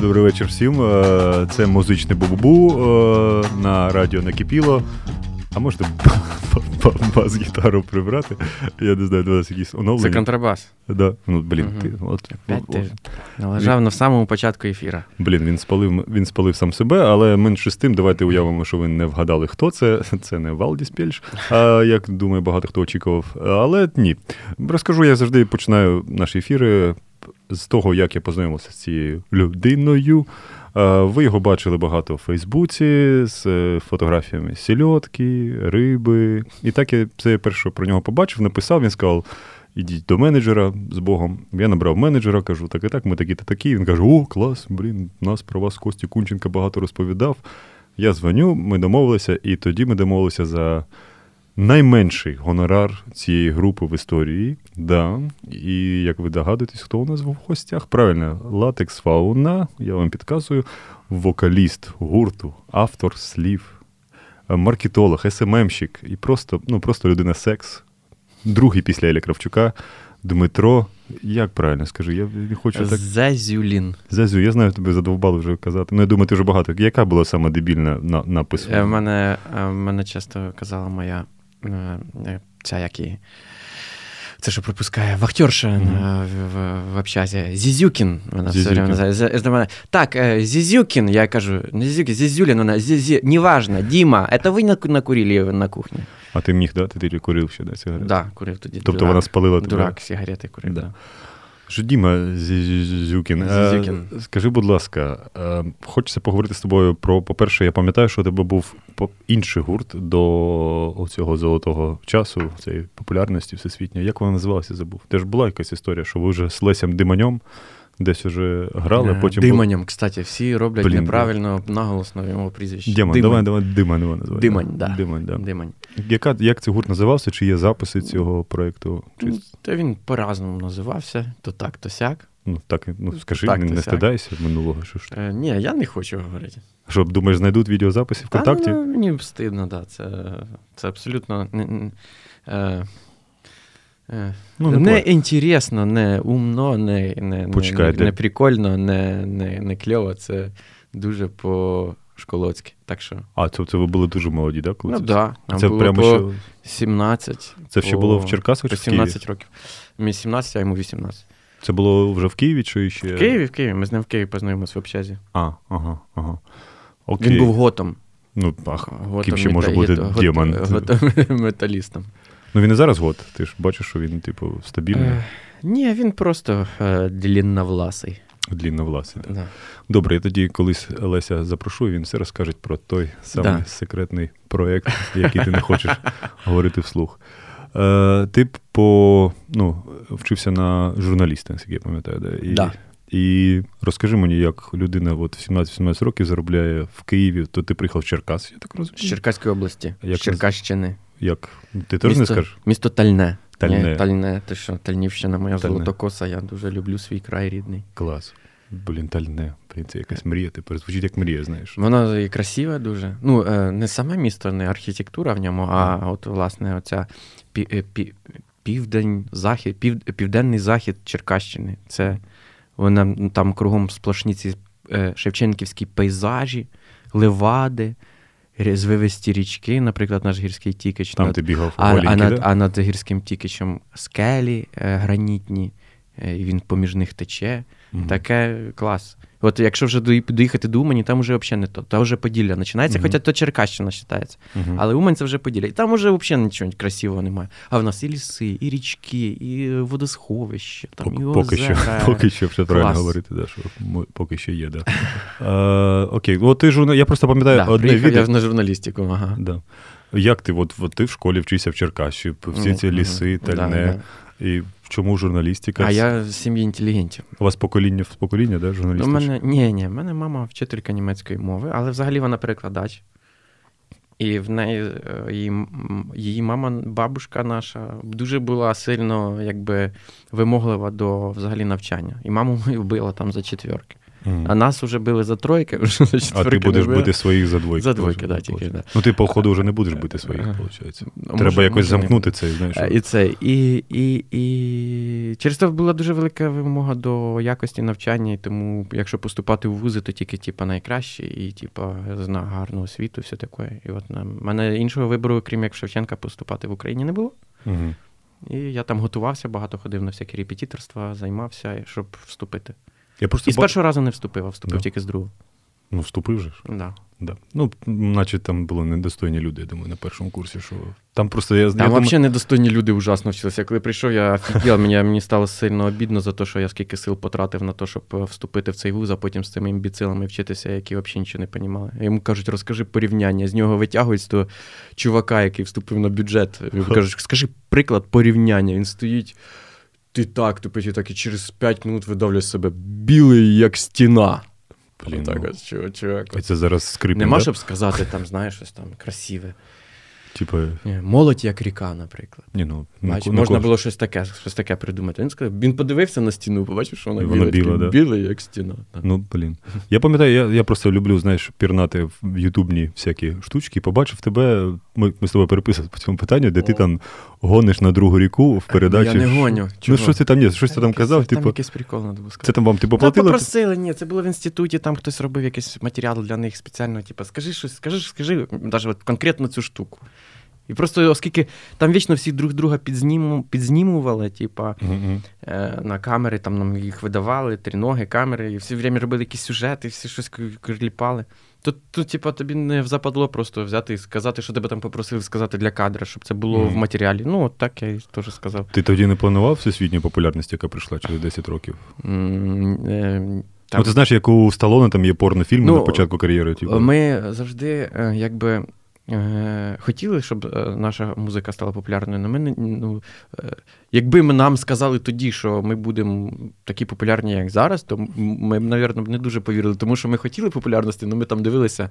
Добрий вечір всім. Е, Це музичне бу-бу е, на радіо накипіло. А можете бас-гітару прибрати? Я не знаю, до вас якісь оновлення. Це контрабас. Да. Ну, блін, Мгм. ти, от, Опять ти належав на самому початку ефіра. Блін, він спалив, він спалив сам себе, але менше з тим, давайте уявимо, що ви не вгадали, хто це. Це не Валдіс Пельш, а як думаю, багато хто очікував. Але ні. Розкажу, я завжди починаю наші ефіри з того, як я познайомився з цією людиною. Ви його бачили багато в Фейсбуці з е, фотографіями сільотки, риби. І так я це перше про нього побачив, написав, він сказав. Ідіть до менеджера з Богом. Я набрав менеджера, кажу, так і так, ми такі-то такі. Він каже: О, клас, блін, нас про вас Кості Кунченка багато розповідав. Я дзвоню, ми домовилися, і тоді ми домовилися за найменший гонорар цієї групи в історії. Да. І як ви догадуєтесь, хто у нас в гостях? Правильно, Латекс Фауна, я вам підказую, вокаліст гурту, автор слів, маркетолог, СММщик і просто, ну, просто людина секс. Другий після Еля Кравчука, Дмитро. Як правильно скажи? Я не хочу так. Зезюлін. Зазю, я знаю, тебе задовбали вже казати. Ну, я думаю, ти вже багато. Яка була саме дебільна на, напис? Е, мене, е, мене часто казала моя ця як і. Це що пропускає вахтерша mm-hmm. в, в, в общазі. Зізюкін. Вона все Зізюкін. время називає. З- з- до мене, Так, е, Зізюкін, я кажу, не Зізюкін, Зізюлін, вона, Зізі, неважно, Діма, це ви наку- накурили на кухні? А ти міг, да? Ти тоді курив ще, да, сигарети? Да, курив тоді. Тобто дурак. вона спалила тебе? Дурак, сигарети курив, Да. да. Що Діма Зюкін, е, скажи, будь ласка, е, хочеться поговорити з тобою про, по-перше, я пам'ятаю, що у тебе був інший гурт до цього золотого часу, цієї популярності всесвітньої. Як вона називалася, забув? Теж була якась історія, що ви вже з Лесям Диманьом десь уже грали, потім... був- Диманем, кстати, всі роблять Блін, неправильно наголосно його прізвище. Діман, Димань. давай, давай, Диман його називай. Димань, да. Димань, да. Димань. Яка, як цей гурт називався? Чи є записи цього проєкту? Чи, Ну, Та він по-разному називався, то так, то сяк. ну, так, ну, скажи, так, не, не стидайся минулого. Що ж. Е, ні, я не хочу говорити. Що, думаєш, знайдуть відеозаписи Та, ВКонтакті? ну, мені стидно, да. Це, це абсолютно е, е, Ну, не, інтересно, не умно, не, не, не, не прикольно, не, не, не кльово. Це дуже по-школоцьки. Так що, А, це, це ви були дуже молоді, так? ну так, да, Це було прямо по що. 17. Це ще по- було в Черкасах чи в Києві? 17 років. Мені 17, а йому 18. Це було вже в Києві чи ще? В Києві, в Києві. Ми з ним в Києві познайомилися в общазі. А, ага, ага. Окей. Він був готом. Ну, ах, ким ще може бути демон? готом металістом. Ну він і зараз год. Ти ж бачиш, що він, типу, стабільний, Е, Ні, він просто е, длінновласий. длінновласий. Да. Да. Добре, я тоді колись Леся запрошу, і він все розкаже про той самий Да. секретний проєкт, який ти не хочеш говорити вслух. Е, ти по, ну, вчився на журналіста, наскільки я пам'ятаю. Да? І, Да. і розкажи мені, як людина от, 17-18 років заробляє в Києві, то ти приїхав в Черкас, я так розумію. З. Черкаської області, Як з Черкащини. Як? Ти теж не скажеш? місто Тальне. Тальне. Ні, Тальне, ти що, Тальнівщина, моя Тальне. золотокоса, я дуже люблю свій край рідний. Клас. Блін, тальне. Це якась мрія, тепер звучить як мрія, знаєш. Воно і красиве дуже. Ну, е, не саме місто, не архітектура в ньому, а от, власне, оця пі, е, пі, південь, захід, пів, південний захід Черкащини. Це вона там кругом сплошні ці е, шевченківські пейзажі, левади, звивисті річки, наприклад, наш гірський тікич. Там над- ти бігав а, голіньки, а, над, да? а над гірським тікичем скелі е, гранітні, е, і він поміж них тече. Мгм. Таке клас. От якщо вже доїхати до Умані, там вже взагалі не то. Там вже Поділля починається, Мгм. хоча то Черкащина вважається. Мгм. Але Умань це вже Поділля. І там вже взагалі нічого красивого немає. А в нас і ліси, і річки, і водосховище, там, і Поки що, поки що все правильно говорити, да, що поки що є, да. Е, окей, от ти журна... я просто пам'ятаю Да, одне відео. я на журналістику. Ага. Да. Як ти, от, от ти в школі вчишся в Черкащі, всі ці ліси, тальне, да. і чому журналістика? А я з сім'ї інтелігентів. У вас покоління в покоління, да, журналістів? Ну, мене ні, ні, в мене мама вчителька німецької мови, але взагалі вона перекладач. І в неї е, її, її мама, бабушка наша, дуже була сильно якби вимоглива до взагалі навчання. І маму мою вбила там за четверки. Mm. А нас вже били за тройки, вже за А ти будеш бити своїх за двойки. За двойки, так, тільки. Да. Ну, ти, по ходу, вже не будеш бити своїх, виходить. Ну, Треба може, якось може замкнути цей, знаєш. І це. І, і, і через це була дуже велика вимога до якості навчання, і тому, якщо поступати в вузи, то тільки типа, найкраще, і типа, зна гарну освіту, все таке. І от в мене іншого вибору, крім як Шевченка, поступати в Україні не було. Угу. І я там готувався, багато ходив на всякі репетиторства, займався, щоб вступити. Я просто І з першого разу не вступив, а вступив да. тільки з другого. Ну, вступив же ж. Да. Да. Ну, наче там були недостойні люди, я думаю, на першому курсі. що Там просто я Там я взагалі думаю... недостойні люди ужасно вчилися. Коли прийшов, я офігел, мені, мені стало сильно обідно за те, що я скільки сил потратив на те, щоб е, вступити в цей вуз, а потім з цими імбіцилами вчитися, які взагалі нічого не розуміли. Йому кажуть, розкажи порівняння. З нього витягують з того чувака, який вступив на бюджет. Кажуть, скажи приклад порівняння. Він стоїть. Ти так, тупить, і так, і через 5 минут видавлює себе білий, як стіна. Блін, так, ну, ось, чувак, І Це зараз скрипне. Нема, да? щоб сказати, там, знаєш, щось там красиве. Типа... Молодь як ріка, наприклад. Ні, ну, Бач, на, можна на було щось таке щось таке придумати. Він сказав, він подивився на стіну, побачив, що вона, вона біла, да. біла, як стіна. Ну, блін. Я пам'ятаю, я я просто люблю, знаєш, пірнати в ютубні всякі штучки. Побачив тебе, ми, ми з тобою переписували по цьому питанню, де О. ти там гониш на другу ріку в передачі. Я не гоню. Чого? Ну, щось ти там ні, щось ти там казав. Там типу... якийсь прикол надо було сказати. Це там вам типу, платили? Та попросили, ні, це було в інституті, там хтось робив якийсь матеріал для них спеціально, типу, скажи щось, скажи, скажи, навіть конкретно цю штуку. І просто оскільки там вічно всі друг друга підзніму, підзнімували, типа, е, на камери, там нам їх видавали, тріноги, камери, і всі время робили якісь сюжети, всі щось кліпали. Тут, тут, типа, тобі не западло просто взяти і сказати, що тебе там попросили сказати для кадра, щоб це було mm. в матеріалі. Ну, от так я і теж сказав. Ти тоді не планував всесвітню популярність, яка прийшла через 10 років? Mm, е, там... Ну, ти знаєш, як у Сталоне там є порнофільми ну, на початку кар'єри. Типу. Ми завжди, е, якби. Е, хотіли, щоб е, наша музика стала популярною, але ми ну, е, якби ми нам сказали тоді, що ми будемо такі популярні, як зараз, то ми б, мабуть, не дуже повірили, тому що ми хотіли популярності, але ми там дивилися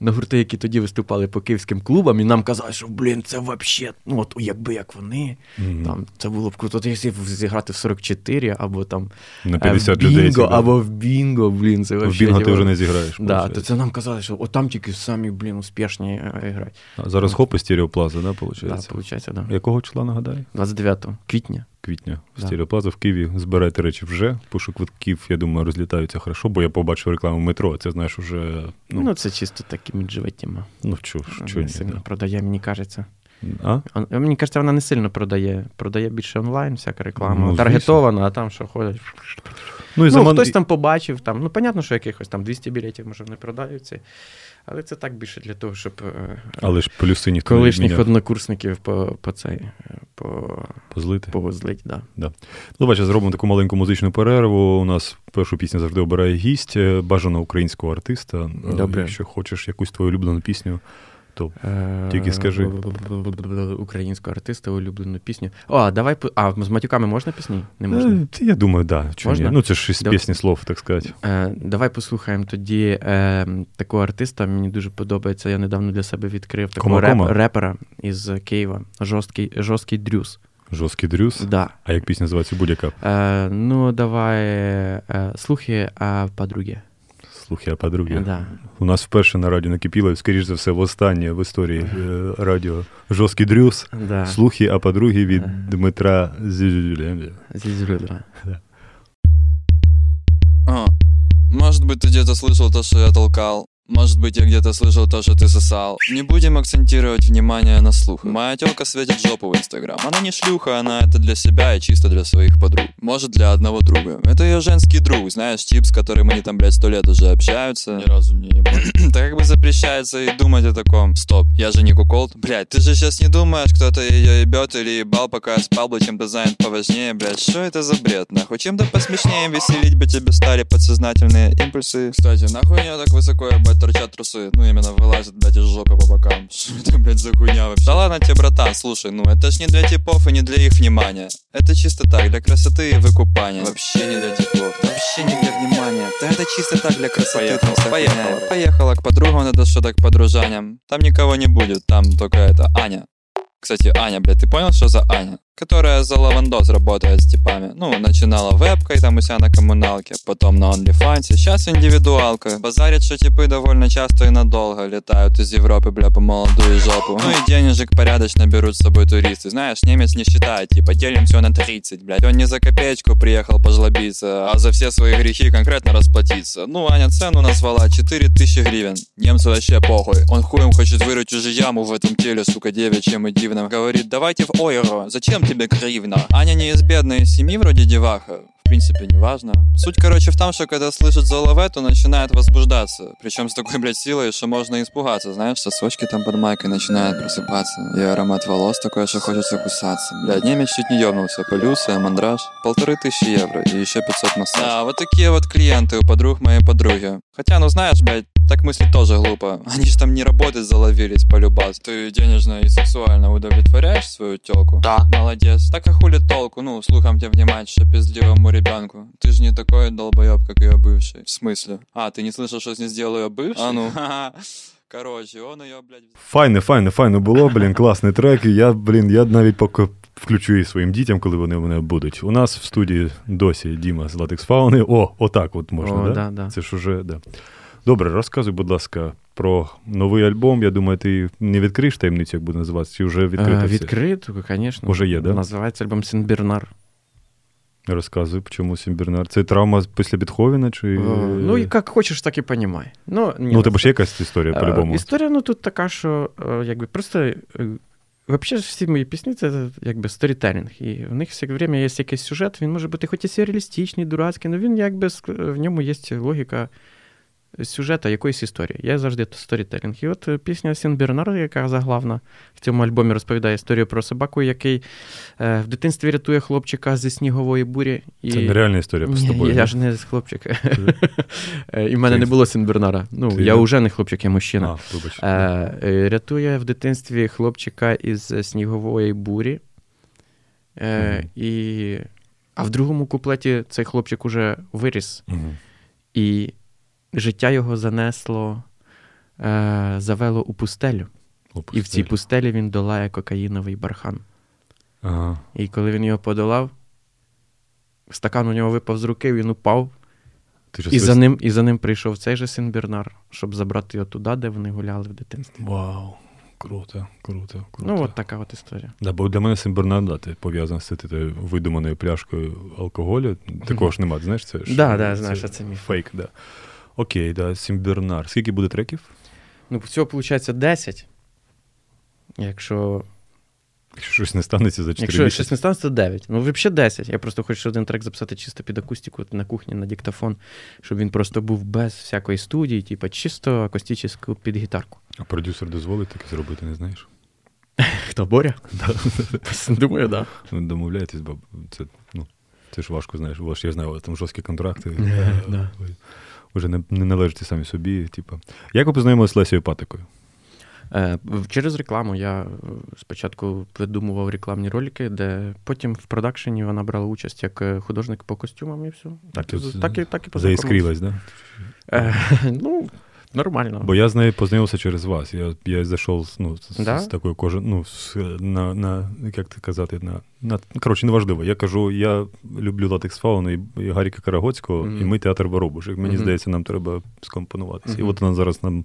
на гурти, які тоді виступали по київським клубам, і нам казали, що блін, це взагалі, ну от якби як вони, mm-hmm. там це було б круто, зіграти в 44 або там на 50 в бінго, людей, або в бінго, блін, це В бінго ти вже не зіграєш. Да, то це нам казали, що от там тільки самі, блін, успішні грають. А зараз хоп і стереоплаза, да, виходить? Да, виходить, да. Якого числа нагадай? 29 квітня. Квітня да. стереоплаза в Києві. Збирайте речі вже. Пишу квитків, я думаю, розлітаються хорошо, бо я побачив рекламу метро. а Це знаєш уже. Ну, ну це чисто так іміджова тема. Ну, чо, що не сильно да. продає, мені кажеться. А? Мені кажеться, вона не сильно продає. Продає більше онлайн, всяка реклама. Ну, Таргетована, а там що ходять. Ну, і ну заман... Хтось там побачив, там, ну, понятно, що якихось там 200 білетів, може, не продаються. Але це так більше для того, щоб е, Але ж плюси ніхто колишніх однокурсників по по цей по, позлити. Позлить, да. Да. Ну, бачите, зробимо таку маленьку музичну перерву. У нас першу пісню завжди обирає гість, е, бажано українського артиста. Добре. Якщо хочеш якусь твою улюблену пісню. То тільки скажи. Українського артиста, улюблену пісню. О, а давай. А з матюками можна пісні? Не можна? Я думаю. Да. Можна? Ну, це ж із пісні слов, так сказати. Давай послухаємо тоді е, такого артиста. Мені дуже подобається. Я недавно для себе відкрив такого реп, репера із Києва. Жорсткий, жорсткий дрюс. Жорсткий дрюс? Да. А як пісня називається будь-яка? Е, Ну, давай е, слухи о подругі. Слухи о подругі. Да. У нас вперше на радіо накипіло, скоріш за все, востаннє в історії е, радіо Жорсткий дрюс. Да. Слухи о подругі від Дмитра Зізюля. Зізюля. Да. Может быть, ты где-то слышал то, что я толкал. Может быть, я где-то слышал то, что ты сосал. Не будем акцентировать внимание на слух. Моя телка светит жопу в Инстаграм. Она не шлюха, она это для себя и чисто для своих подруг. Может, для одного друга. Это ее женский друг, знаешь, тип, с которым они там, блядь, сто лет уже общаются. Ни разу не ебал. так как бы запрещается и думать о таком. Стоп, я же не куколд. Блядь, ты же сейчас не думаешь, кто-то ее ебет или ебал, пока я спал, бы чем-то занят поважнее, блядь. Что это за бред, нахуй? Чем-то посмешнее веселить бы тебе стали подсознательные импульсы. Кстати, нахуй я так высоко ебать ебать, торчат трусы. Ну, именно вылазят, блядь, из жопы по бокам. Что это, блядь, за хуйня вообще? Да ладно тебе, братан, слушай, ну, это ж не для типов и не для их внимания. Это чисто так, для красоты и выкупания. Вообще не для типов, вообще не для внимания. Да это чисто так, для красоты. Поехала, поехала. Поехала к подругам, это что так к подружаням. Там никого не будет, там только это Аня. Кстати, Аня, блядь, ты понял, что за Аня? Которая за лавандос работает с типами. Ну, начинала вебкой там у себя на коммуналке, потом на OnlyFans, сейчас индивидуалка. Базарит, что типы довольно часто и надолго летают из Европы, бля, по молодую жопу. Ну и денежек порядочно берут с собой туристы. Знаешь, немец не считает, типа, делим все на 30, блядь. Он не за копеечку приехал пожлобиться, а за все свои грехи конкретно расплатиться. Ну, Аня цену назвала 4000 гривен. Немцу вообще похуй. Он хуем хочет вырыть уже яму в этом теле, сука, девичьем и дивном. Говорит, давайте в ойро. Зачем тебе гривна? Аня не из бедной семьи вроде деваха. В принципе, не важно. Суть, короче, в том, что когда слышит золове, то начинает возбуждаться. Причем с такой, блядь, силой, что можно испугаться. Знаешь, сосочки там под майкой начинают просыпаться. И аромат волос такой, что хочется кусаться. Блядь, немец чуть не ёбнулся. Полюция, мандраж. Полторы тысячи евро и еще 500 массаж. Да, вот такие вот клиенты у подруг моей подруги. Хотя, ну знаешь, блядь, так мыслить тоже глупо. Они же там не работать заловились полюбас. Ты денежно и сексуально удовлетворяешь свою телку? Да. Молодец. Так а хули толку? Ну, слухом тебе внимать, что пиздливому ребенку. Ты же не такой долбоеб, как ее бывший. В смысле? А, ты не слышал, что с ней сделал ее бывший? А ну. Короче, он ее, блядь... Файне, файне, файне було, блін, класний трек. І я, блін, я навіть поки включу її своїм дітям, коли вони у мене будуть. У нас в студії досі Діма з Latex Фауни. О, отак от можна, О, да? да, да. Це ж уже, да. Добре, розказуй, будь ласка, про новий альбом. Я думаю, ти не відкриєш таємницю, як буде називатися, чи вже відкрито Е. Відкрито, звісно. Уже є, да? Називається альбом Сен-Бернар. Розказуй, чому Сен-Бернар. Це травма після Бетховена, чи... Е, Ну, як хочеш, так і понімай. Ну, ні, Ну, тебе ж є якась історія, Е, по-любому. Історія, ну тут така, що якби просто. е, Взагалі, всі мої пісні це якби сторітелінг. І в них все время є якийсь сюжет, він може бути хоч і сюрреалістичний, дурацький, але він якби в ньому є логіка сюжета якоїсь історії. Я завжди сторітелінг. І от е, пісня Сен-Бернар, яка заглавна в цьому альбомі розповідає історію про собаку, який е, в дитинстві рятує хлопчика зі снігової бурі. І... Це нереальна історія з тобою. Я ж не хлопчик. Е, І в мене не було Сенбернара. Ну, я вже не хлопчик, я мужчина. Рятує в дитинстві хлопчика із снігової бурі. І... А в другому куплеті цей хлопчик уже виріс, і життя його занесло, е, завело у пустелю. І в цій пустелі він долає кокаїновий бархан. Ага. І коли він його подолав, стакан у нього випав з руки, він упав, Ти і за ним, і за ним прийшов цей же син Бернар, щоб забрати його туди, де вони гуляли в дитинстві. Вау, круто, круто, круто. Ну, от така от історія. Да, бо для мене Симбернар, да, ти пов'язаний з цією видуманою пляшкою алкоголю. Такого ж немає, знаєш, це ж Да, да, знаєш, це міф. фейк, да. Окей, да, Сімбернар. Скільки буде треків? Ну, всього виходить 10. Якщо, Якщо щось не станеться за 4 якщо місяці. щось не станеться, то 9. Ну, взагалі 10. Я просто хочу один трек записати чисто під акустику на кухні на диктофон, щоб він просто був без всякої студії, типу, чисто акустичну під гітарку. А продюсер дозволить таке зробити, не знаєш? Хто Боря? Думаю, так. Ну, Домовляєтесь, бо це, ну, це ж важко, знаєш. У вас, я знаю, там жорсткі контракти. Да. Ви Вже не, не належите самі собі. Типу. Як ви познайомилися з Лесією Патикою? Е, Через рекламу я спочатку придумував рекламні ролики, де потім в продакшені вона брала участь як е, художник по костюмам і все. Так, так, так, і, так і познайомилися. Заіскрілась, да? Е, Ну, нормально. Бо я з нею познайомився через вас. Я, я зайшов ну, з, Да? з такою кожен, ну, з, на, на, як це казати, на, на, коротше, неважливо. Я кажу, я люблю латекс фауну і, і Гаріка Карагоцького, Мгм. і ми театр Воробушек. Мені Мгм. здається, нам треба скомпонуватися. І от вона зараз нам,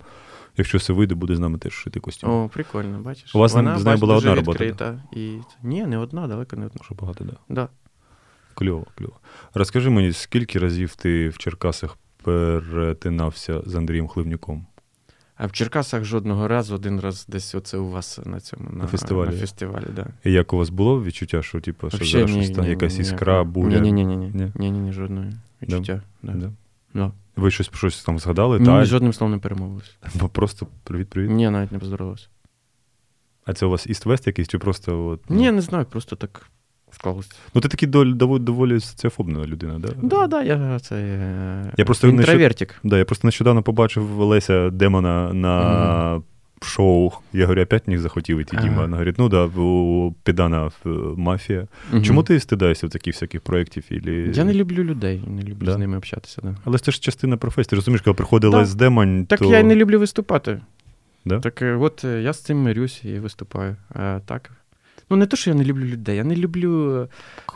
якщо все вийде, буде з нами теж шити костюм. О, прикольно, бачиш. У вас вона, з нею була одна робота, відкрита. І... Ні, не одна, далеко не одна. Що багато, да. Да. Кльово, кльово. Розкажи мені, скільки разів ти в Черкасах перетинався з Андрієм Хливнюком? А в Черкасах жодного разу, один раз десь оце у вас на цьому на, На фестивалі. На фестивалі да. І як у вас було відчуття, що, типу, що зараз щось там, якась іскра, буря? Ні, ні, ні, ні, Ні? ні, ні, ні, жодної відчуття. Да. Да? Да. Ви щось, щось там згадали? Ні, Та, жодним словом не перемовилися. Бо просто привіт-привіт. Ні, навіть не поздоровався. А це у вас іст-вест якийсь, чи просто от, ну, Ні, не знаю, просто так склалось. Ну, ти такий доволі, доволі, доволі соціофобна людина, да? Да, да, я це е, Я просто інтровертик. Да, я просто нещодавно побачив Леся Демона на шоу. Я говорю, опять не захотів іти Ага. Діма. Вона говорить, ну да, у Підана е, мафія. Мгм. Чому ти стидаєшся в таких всяких проєктів? Ілі... Я не люблю людей, не люблю Да? з ними общатися. Да. Але це ж частина професії. Ти розумієш, коли приходить Да. Лесь Демон, Так то... я й не люблю виступати. Да? Так е, от я з цим мирюсь і виступаю. А, так. Ну, не те, що я не люблю людей, я не люблю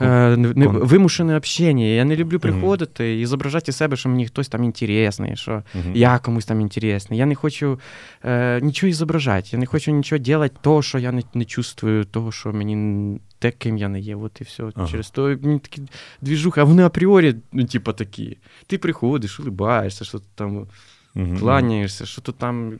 е, не, не, вимушене общення. Я не люблю приходити і зображати себе, що мені хтось там інтересний, що Мгм. я комусь там інтересний. Я не хочу е, нічого зображати. Я не хочу нічого робити, того, що я не, не чувствую, того, що мені те, ким я не є. От і все. Ага. Через то мені такі двіжуха, а вони апріорі, ну, типу, такі. Ти приходиш, улибаєшся, що ти там Мгм. кланяєшся, що то там.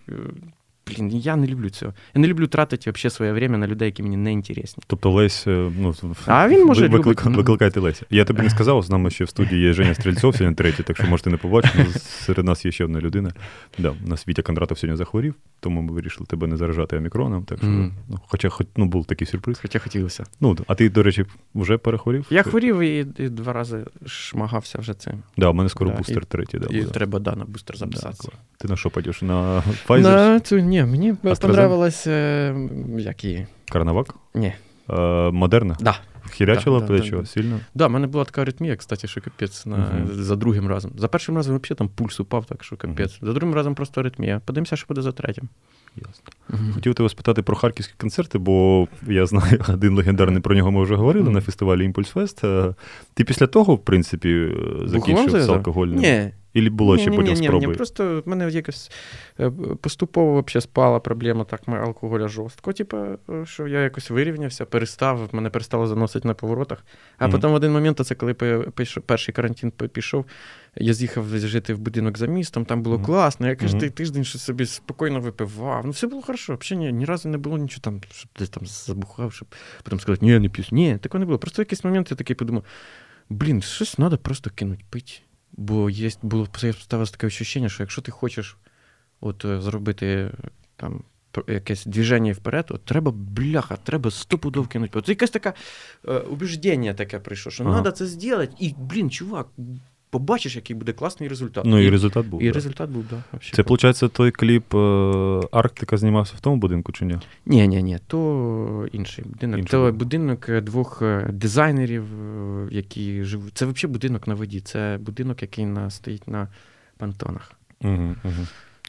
Блін, я не люблю цього. Я не люблю тратити вообще своє время на людей, які мені не інтересні. Тобто Лесь, е, ну, А він, може, ви- виклик- викликайте Леся. Я тобі не сказав, з нами ще в студії є Женя Стрільцов, сьогодні третій, так що можете не побачити. Ну, Серед нас є ще одна людина. Да, у нас Вітя Кондратов сьогодні захворів, тому ми вирішили тебе не заражати омікроном. Так що, Мгм. ну, хоча хоч, ну, був такий сюрприз. Хоча хотілося. Ну, а ти, до речі, вже перехворів? Я хворів і, і два рази шмагався вже цим. Да, у мене скоро Да, бустер і- третій. Да, і буде. треба да, на бустер записатися. Да, ти на що пойдеш? На Pfizer? На цю, ні, мені е, як її. Карнавак? Ні. Е, Модерна? Да. Хірячила Да, плечо да, да. сильно? Да, в мене була така аритмія, кстати, що капець на, Мгм. за другим разом. За першим разом взагалі там пульс упав, так що капець. За другим разом просто аритмія. Подивимося, що буде за третім. Ясно. Хотів тебе спитати про харківські концерти, бо я знаю один легендарний про нього ми вже говорили на фестивалі Імпульс Фест. Е, Ти після того, в принципі, е, закінчив з алкогольним? Ні, Ілі було ще ні, потім ні, ні, спроби? ні, просто в мене якось е, поступово вообще спала проблема так алкоголя жорстко. Типу, що я якось вирівнявся, перестав, мене перестало заносити на поворотах. А Мгм. потім в один момент, це коли перший карантин пішов, я з'їхав жити в будинок за містом, там було Мгм. класно. Я кожен Мгм. тиждень щось собі спокійно випивав. Ну, все було хорошо. Взагалі ні, ні разу не було нічого там, щоб десь там забухав, щоб потім сказати, ні, я не п'ю. Ні, такого не було. Просто в якийсь момент я такий подумав: блін, щось треба просто кинути пити. Бо є, було ставилось таке відчуття, що якщо ти хочеш от, е, зробити е, там якесь движення вперед, от треба бляха, треба стопудов кинути. От якесь таке е, убіждення таке прийшло, що Ага. треба це зробити, і, блін, чувак, побачиш, який буде класний результат. Ну і результат був. і да. результат був, да, вообще. Це, виходить, той кліп е, Арктика знімався в тому будинку чи ні? Ні, ні, ні, то інший будинок. Інший то будинок. е, двох дизайнерів, які живуть. Це взагалі будинок на воді. Це будинок, який на, стоїть на пантонах. Угу, угу.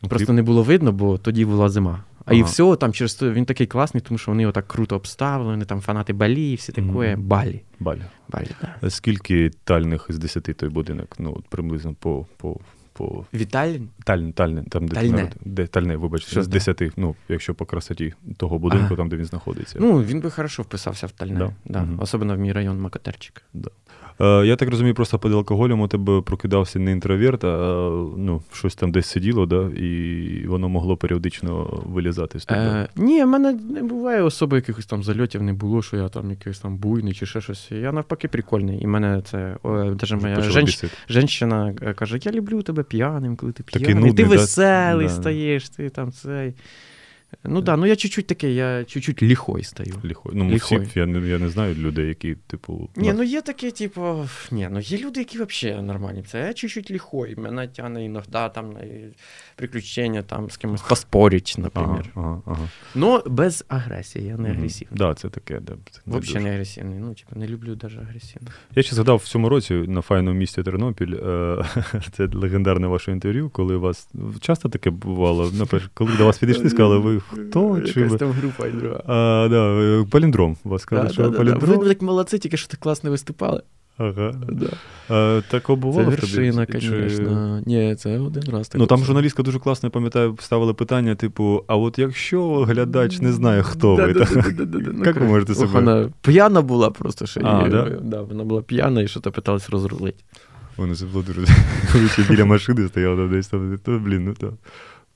Просто не було видно, бо тоді була зима. А і Ага. все, там через то він такий класний, тому що вони отак круто обставлені, там фанати Балі і все таке. Мгм. Балі. Балі. Балі, да. Скільки тальних з 10 той будинок? Ну, приблизно по. по, по... Віталін? Тальне, тальне, там, де Тальне. народ- Де, тальне, вибачте, Що з десяти, 10, ну, якщо по красоті того будинку, Ага. там, де він знаходиться. Ну, він би хорошо вписався в Тальне. Да. Да. Угу. Особливо в мій район Макатерчик. Е, я так розумію, просто під алкоголем у тебе прокидався не інтроверт, а ну, щось там десь сиділо, да, і воно могло періодично вилізати з тебе. Е, ні, в мене не буває особо якихось там зальотів не було, що я там якийсь там буйний чи ще щось. Я навпаки прикольний. І мене це о, даже моя женщ... женщина е, каже: Я люблю тебе п'яним, коли ти п'яний. ти нудний, да? веселий Да. стаєш, ти там цей. Ну так, да, ну я чуть-чуть такий, я чуть-чуть ліхой стаю. Ліхой. Ну, ми всі, я, не, я не знаю людей, які, типу. Ні, ну є такі, типу, ні, ну є люди, які взагалі нормальні. Це я чуть-чуть ліхой. Мене тягне іноді там на приключення там з кимось поспорить, наприклад. ага, ага. Ну, без агресії, я не агресивний. Да, це таке, да. Це не Взагалі дуже. не агресивний. Ну, типу, не люблю навіть агресивно. Я ще згадав в цьому році на файному місті Тернопіль. е, Це легендарне ваше інтерв'ю, коли вас часто таке бувало. Наприклад, коли до вас підійшли, сказали, ви хто? Чи Якась ви? там група і друга. А, да, е, паліндром. Вас сказали, Да, що да, паліндром. Ви так молодці, тільки що так класно виступали. Ага. Да. А, тако Це бувало в тобі? вершина, Чи- звісно. Ні, це один раз. Ну там журналістка дуже класно, я пам'ятаю, ставила питання, типу: а от якщо глядач не знає, хто ви, то як ви можете себе? Вона п'яна була просто ще. А, і, да? Да, вона була п'яна і що-то питалась розрулити. Вони це було дуже біля машини стояла десь там. То, блін, ну то.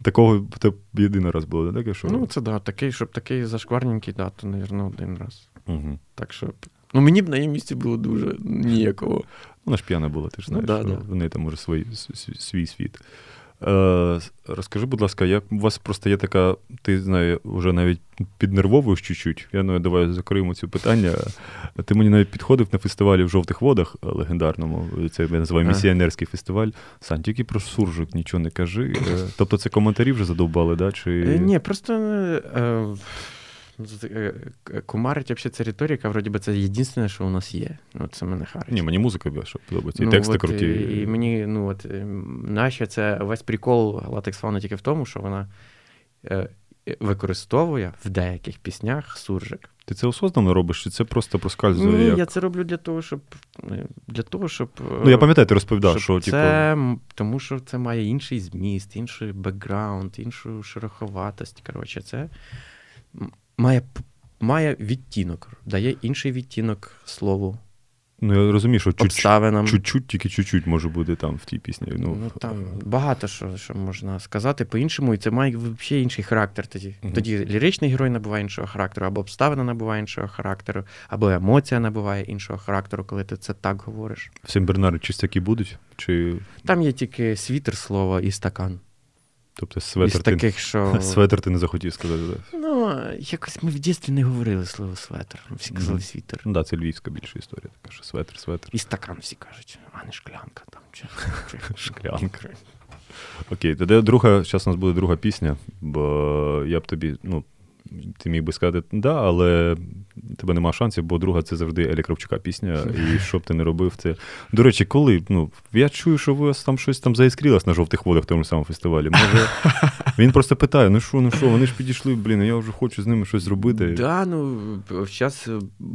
Такого це єдиний раз було, таке, що. Ну, це да, такий, щоб такий зашкварненький, да, то, мабуть, один раз. Угу. Так що. Ну, мені б на її місці було дуже ніякого. Вона ж п'яна була, ти ж Ну, знаєш, да, що да. в неї там може свій, свій світ. Е, Розкажи, будь ласка, як у вас просто є така, ти знаю, вже навіть піднервовуєш чуть-чуть. Я ну, давай закриємо цю питання. Ти мені навіть підходив на фестивалі в жовтих водах легендарному. Це я називаю місіонерський фестиваль. Сан, тільки про суржик нічого не кажи. Е, тобто це коментарі вже задовбали, да? Чи... Е, Ні, просто. Е, е, Кумарить взагалі це риторика, вроді би, це єдине, що у нас є. Ну, Це мене харить. Ні, мені музика більше подобається. І ну, тексти от, круті. І мені, ну от, нащо це весь прикол латекс фауна тільки в тому, що вона е, використовує в деяких піснях суржик. Ти це осознано робиш, чи це просто проскальзує? Ні, як? я це роблю для того, щоб. Для того, щоб ну, я пам'ятаю, ти розповідав, що це, типу... Тому що це має інший зміст, інший бекграунд, іншу шероховатость. Коротше, це має має відтінок, дає інший відтінок слову. Ну, я розумію, що чуть-чуть, тільки чуть-чуть може бути там в тій пісні. Ну, ну там багато що що можна сказати по-іншому, і це має взагалі інший характер. Тоді угу. Тоді ліричний герой набуває іншого характеру, або обставина набуває іншого характеру, або емоція набуває іншого характеру, коли ти це так говориш. В Сен-Бернари чистяки будуть? Чи... Там є тільки світер слова і стакан. Тобто светр, Із таких, що... светр ти не захотів сказати. Да? Ну, якось ми в дітстві не говорили слово светр. Всі казали світер. Ну, да, це львівська більша історія, така що светр, светр. І стакан всі кажуть, а не шклянка там. Чи... Шклянка. Окей, тоді друга, зараз у нас буде друга пісня, бо я б тобі, ну, ти міг би сказати, да, але тебе нема шансів, бо друга це завжди Елі Кравчука пісня. І що б ти не робив, це. До речі, коли? Ну, Я чую, що ви там щось там заіскрілось на жовтих водах в тому самому фестивалі. Може, Він просто питає: ну що, ну що, вони ж підійшли, блін, я вже хочу з ними щось зробити. Да, ну зараз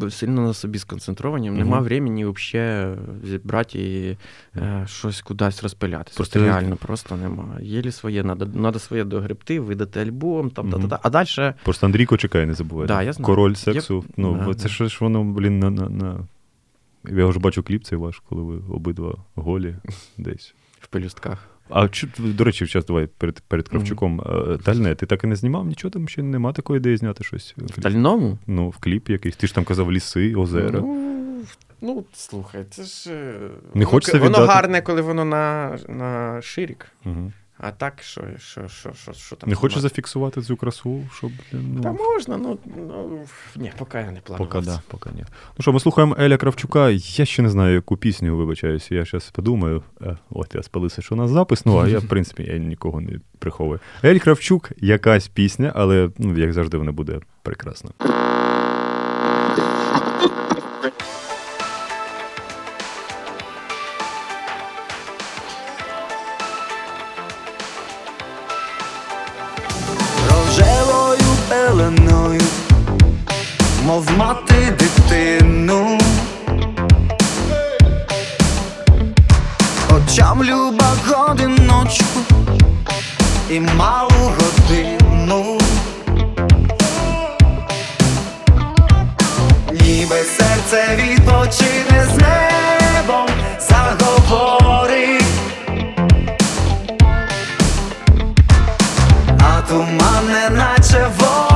сильно на собі сконцентровані, угу. нема времени взагалі зібрати і е, щось кудись розпилятися. Просто реально просто нема. Єлі своє, треба своє догребти, видати альбом, там, угу. та-та-та. а далі. Просто Андрійко чекає, не забувай. Да, я знаю. Король сексу. Я... Ну, да, це да. ж воно, блін, на, на, на. Я вже бачу кліп цей ваш, коли ви обидва голі десь. В пелюстках. А чу, до речі, зараз давай перед перед Кравчуком. Mm-hmm. Тальне, ти так і не знімав? Нічого там ще нема такої ідеї зняти щось. В тальному? Ну, в кліп якийсь. Ти ж там казав ліси, озера. Ну, ну слухай, це ж. Е, не хочеться Воно віддати... гарне, коли воно на на ширік. Угу. А так, що що, що, що, що там? Не хочеш зафіксувати цю красу, щоб. Ну... Та можна, ну ну ні, поки я не планую. Поки да, поки ні. Ну що, ми слухаємо Еля Кравчука. Я ще не знаю, яку пісню вибачаюся. Я зараз подумаю. Е, от я спалився, що у нас запис. Ну а я, в принципі, я нікого не приховую. Ель Кравчук, якась пісня, але ну, як завжди, вона буде прекрасна. Мати дитину, очам люба годиночку і малу годину, ніби серце відпочине з небом заговорить. А туман не наче ворог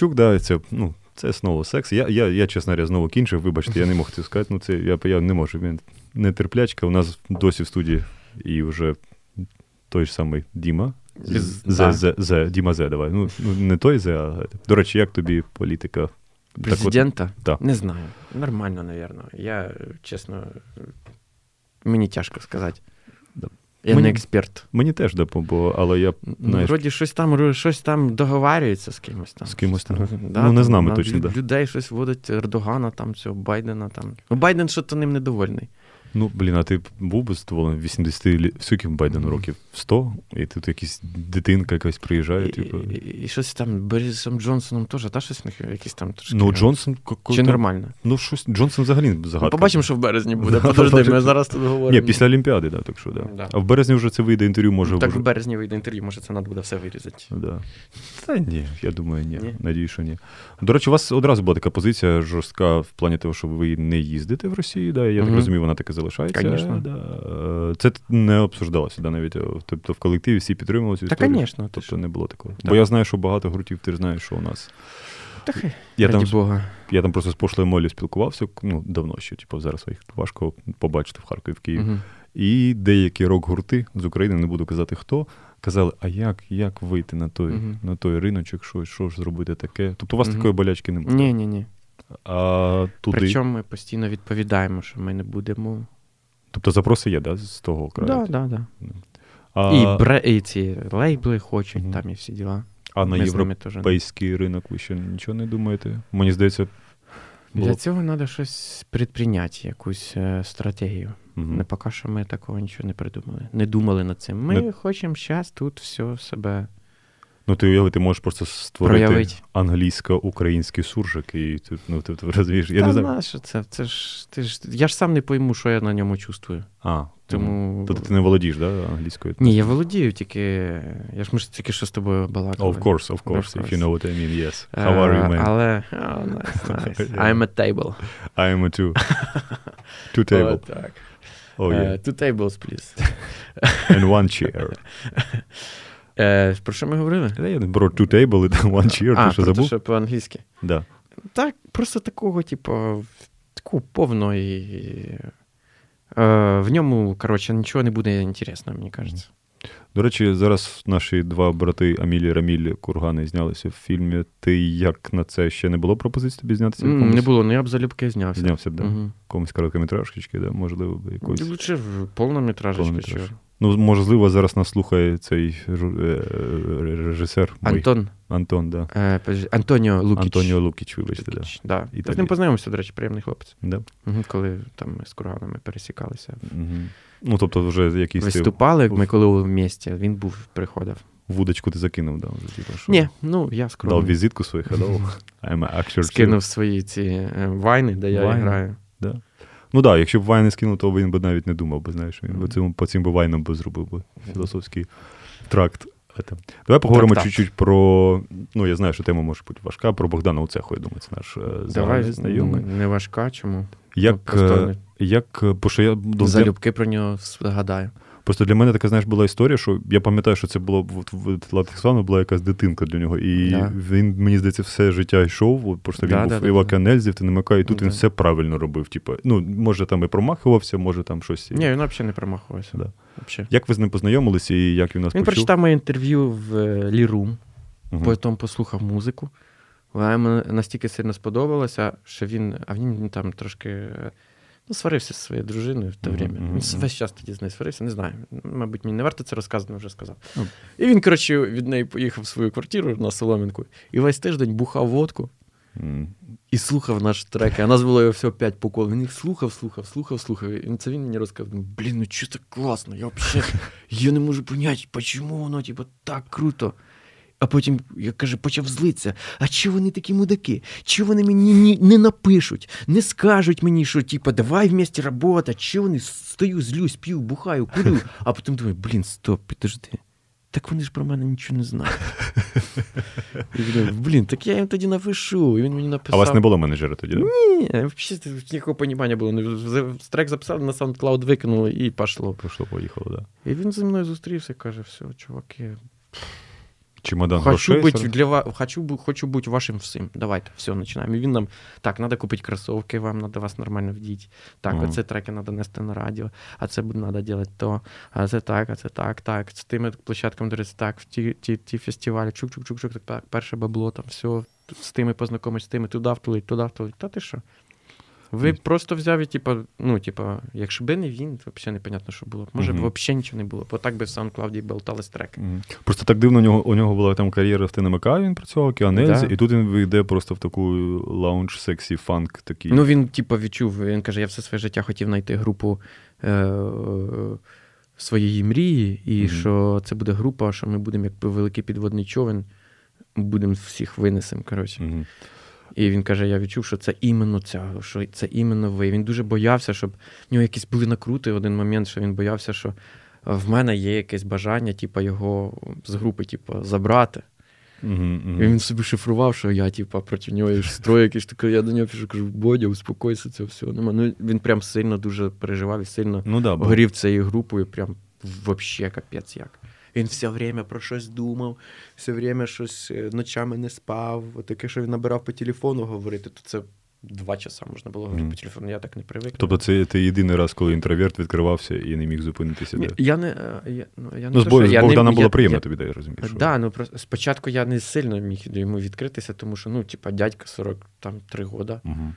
Кравчук, да, це, ну, це знову секс. Я, я, я чесно говоря, знову кінчив, вибачте, я не мог це сказати. Ну, це я, я не можу. Він нетерплячка. У нас досі в студії і вже той ж самий Діма. З- З, да. з, з, Діма Зе, давай. Ну, ну, не той Зе, а. До речі, як тобі політика? Так от, Президента? Не знаю. Нормально, напевно. Я, чесно, мені тяжко сказати. Я Мені- не експерт. Мені теж, допомогло, але я Ну, знаєш, вроді щось там, щось там договарюється з кимось там. З кимось там. Да, Ну, не з нами точно, да. Людей щось водить Ердогана, там цього Байдена. Там. Ну, Байден що-то ним недовольний. Ну, блін, а ти був би задоволений 80 лі... скільки Байдену років? 100? І тут якась дитинка якась приїжджає, І, типу. і, і, і щось там Борисом Джонсоном теж, та щось в них якісь там трошки. Ну, Джонсон. Чи там- нормально? Ну, щось Джонсон взагалі загадка. Ну, побачимо, що в березні буде. Подожди, ми зараз тут говоримо. Ні, після Олімпіади, да, так що да. Да. А в березні вже це вийде інтерв'ю, може Так вже- в березні вийде інтерв'ю, може це треба буде все вирізати. Да. Та ні, я думаю, ні. Ні? Надію, що ні. До речі, у вас одразу була така позиція жорстка в плані того, що ви не їздите в Росію, да? я так Мгм. розумію, вона таки залишається. Конечно. Да. Це не обсуждалося, да, навіть. е, Тобто в колективі всі підтримували цю Та, історію. звісно, ти Тобто що. не було такого. Так. Бо я знаю, що багато гуртів, ти ж знаєш, що у нас. Так, Я там, Бога. я там просто з пошлою молі спілкувався, ну, давно ще, типу, зараз їх важко побачити в Харкові, в Києві. Мгм. І деякі рок-гурти з України, не буду казати хто, казали, а як, як вийти на той, Мгм. на той риночок, що, що ж зробити таке? Тобто у вас Мгм. такої болячки немає. Ні, ні, ні. А туди. Причому ми постійно відповідаємо, що ми не будемо. Тобто запроси є, да, з того краю? Да, да, да. А, І, бре... і ці лейбли хочуть, Мгм. там і всі діла. а на Ми теж. європейський ринок ви ще нічого не думаєте? Мені здається, Для цього треба щось предприйняти, якусь е, стратегію. Мгм. Не поки що ми такого нічого не придумали. Не думали над цим. Ми Не- хочемо зараз тут все себе Ну, ти уяви, ти можеш просто створити проявити. англійсько-український суржик, і ти, ну, ти, ти розумієш, я Та не знаю. нащо це? Це ж ти ж я ж сам не пойму, що я на ньому чувствую. А, Тому Тобто ти не володієш, да, англійською? ні, я володію, тільки я ж ми ж тільки що з тобою балакали. Of course, of course, Of if you know what I mean, yes. Е, How are you, man? Але oh, nice, nice. I'm a table. I am a two. Two table. О, так. Oh, Е, yeah. Two tables, please. And one chair. Е, Про що ми говорили? Та Я не бро two table і one chair, а, ти що про те, забув? що по-англійськи. Да. Так, просто такого, типу, такого повного і. Е, в ньому, коротше, нічого не буде інтересного, мені кажеться. До речі, зараз наші два брати Амілі і Раміль Кургани знялися в фільмі. Ти як на це ще не було пропозиції тобі знятися? в. Не було, ну я б залюбки знявся. Знявся б, да? Угу. Комусь короткометражки, да? можливо, би якось. Лучше в повнометражечку. Повнометраж. Ну, можливо, зараз нас слухає цей е, е, режисер мой. Антон, Антон, да. е, Антоніо Лукіч. Антоніо Лукіч, вибачте. Лукіч, да. І Я з ним познайомився, до речі, приємний хлопець. да. Угу, коли там ми з курганами пересікалися. Мгм. Ну, тобто, вже якийсь ти Виступали, ми коли в місті, він був, приходив. вудочку ти закинув, да, вже, типу, що Ні, ну я дав скромно. візитку свою, hello, I'm a actor. Скинув свої ці вайни, де я Вайни. граю. Ну так, да, якщо б Вайн не скинув, то він би навіть не думав, би, знаєш, він би цим, по цим би Вайном би зробив би філософський тракт. Давай поговоримо так, чуть-чуть про. Ну, я знаю, що тема може бути важка, про Богдана Уцеху, я думаю, це наш е, Давай загальний знайомий. не важка, чому? Як, просто е, як, е, бо що я Залюбки про нього згадаю. Просто для мене така, знаєш, була історія, що я пам'ятаю, що це було в Латексану була якась дитинка для нього. І Да. він, мені здається, все життя йшов. От, просто він Да, був да, да, Івака. Нельзів, ти намикає, і тут Да. він все правильно робив. Типу, ну, може, там і промахувався, може там щось. Ні, він взагалі не промахувався. Да. Вообще. Як ви з ним познайомилися і як він нас Він почув? прочитав моє інтерв'ю в е, Лірум, Мгм. потім послухав музику. Вона йому настільки сильно сподобалася, що він, а він там трошки е, ну, сварився зі своєю дружиною в те время. мгм, Він весь час тоді з нею сварився, не знаю. Мабуть, мені не варто це розказувати, вже сказав. Ну. І він, коротше, від неї поїхав в свою квартиру на Соломінку і весь тиждень бухав водку. М. І слухав наш треки. А нас було його всього п'ять по колу. Він їх слухав, слухав, слухав, слухав. І це він мені розказав. «Ну, Блін, ну що так класно? Я взагалі я не можу поняти, чому воно типу, так круто. А потім, я каже, почав злитися. А чого вони такі мудаки? Чого вони мені ні, не напишуть, не скажуть мені, що типу, давай вместе робота, чого вони стою, злюсь, п'ю, бухаю, курю. А потім думаю, блін, стоп, підожди. так вони ж про мене нічого не знають. І він, Блін, так я їм тоді напишу. І він мені написав. А у вас не було менеджера тоді? Да? Ні, взагалі ніякого понімання було. Ну, Трек записали, на SoundCloud викинули і пішло. Пішло, поїхало, да. І він зі мною зустрівся, каже: все, чуваки, Чемодан хочу грошей. бути для вас, хочу, хочу бути вашим всім. Давайте, все, починаємо. І він нам так, треба купити кросовки, вам треба вас нормально вдіти. Так, Ага. оце треки треба нести на радіо, а це треба робити то, а це так, а це так, так. З тими площадками дивитися так, в ті, ті, ті фестивалі, чук-чук-чук-чук, так, так, перше бабло, там все, з тими познайомитися, з тими, туди втулить, туди втулить. Та ти що? Ви просто взяв і, типа, ну, типа, якщо би не він, то взагалі непонятно, що було. Може, Мгм. б взагалі нічого не було. Бо так би в SoundCloud болтались треки. Мгм. Просто так дивно, у нього, у нього була там кар'єра в ТНМК, він працював, Кіанельзі, Да. і тут він вийде просто в таку лаунж, сексі, фанк такий. Ну, він, типу, відчув, він каже, я все своє життя хотів знайти групу е- своєї мрії, і Мгм. що це буде група, що ми будемо як великий підводний човен, будемо всіх винесемо. Коротше. Мгм. І він каже: я відчув, що це іменно ця, що це іменно ви. Він дуже боявся, щоб в нього якісь були накрути в один момент, що він боявся, що в мене є якесь бажання, типу, його з групи, типу, забрати. Мгм. І він собі шифрував, що я, типа, проти нього строю якийсь такий. Я до нього пишу, кажу, Бодя, успокойся, це все. Нема. Ну, він прям сильно дуже переживав і сильно Ну да, горів цією групою, прям вообще капець як. Він все время про щось думав, все время щось е, ночами не спав. Таке, що він набирав по телефону говорити, то це два часа можна було говорити Мгм. по телефону. Я так не привик. Тобто це ти єдиний раз, коли інтроверт відкривався і не міг зупинитися. Ні, Я не, е, я, ну, я не Ну, з Бо- з не- було я- приємно я- тобі, да, я розумію. що- Да, ну просто спочатку я не сильно міг йому відкритися, тому що, ну, типа, дядька 43 года. Мгм. Е,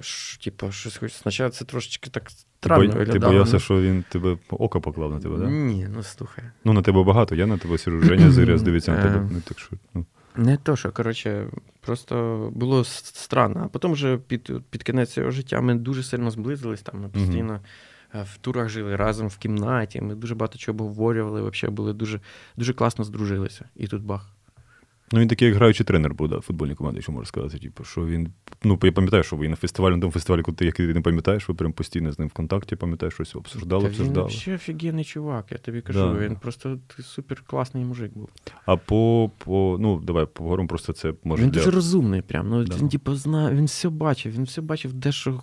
ш, типа, щось хоч спочатку це трошечки так странно бо- ти боявся, ну. що він тебе око поклав на тебе, так? Да? Ні, ну слухай. Ну, на тебе багато, я на тебе Женя Зиряс дивиться на тебе. Е. Ну, так що, ну. Не то, що, коротше, просто було странно. А потім вже під, під кінець цього життя ми дуже сильно зблизились. Там ми постійно е, в турах жили разом в кімнаті. Ми дуже багато чого обговорювали. Взагалі були дуже, дуже класно здружилися. І тут бах. Ну, він такий як граючий тренер був, да, в футбольній команді, що можна сказати. Типу, що він, ну, я пам'ятаю, що ви на фестивалі, на тому фестивалі, коли ти, який ти не пам'ятаєш, ви прям постійно з ним в контакті, пам'ятаєш, щось обсуждали, Та він обсуждали. взагалі офігенний чувак, я тобі кажу. Да. Він просто супер класний мужик був. А по, по, ну, давай поговоримо, просто це може він для... дуже розумний, прям. Ну, Да. Він, типу, знає, він все бачив, він все бачив, де що,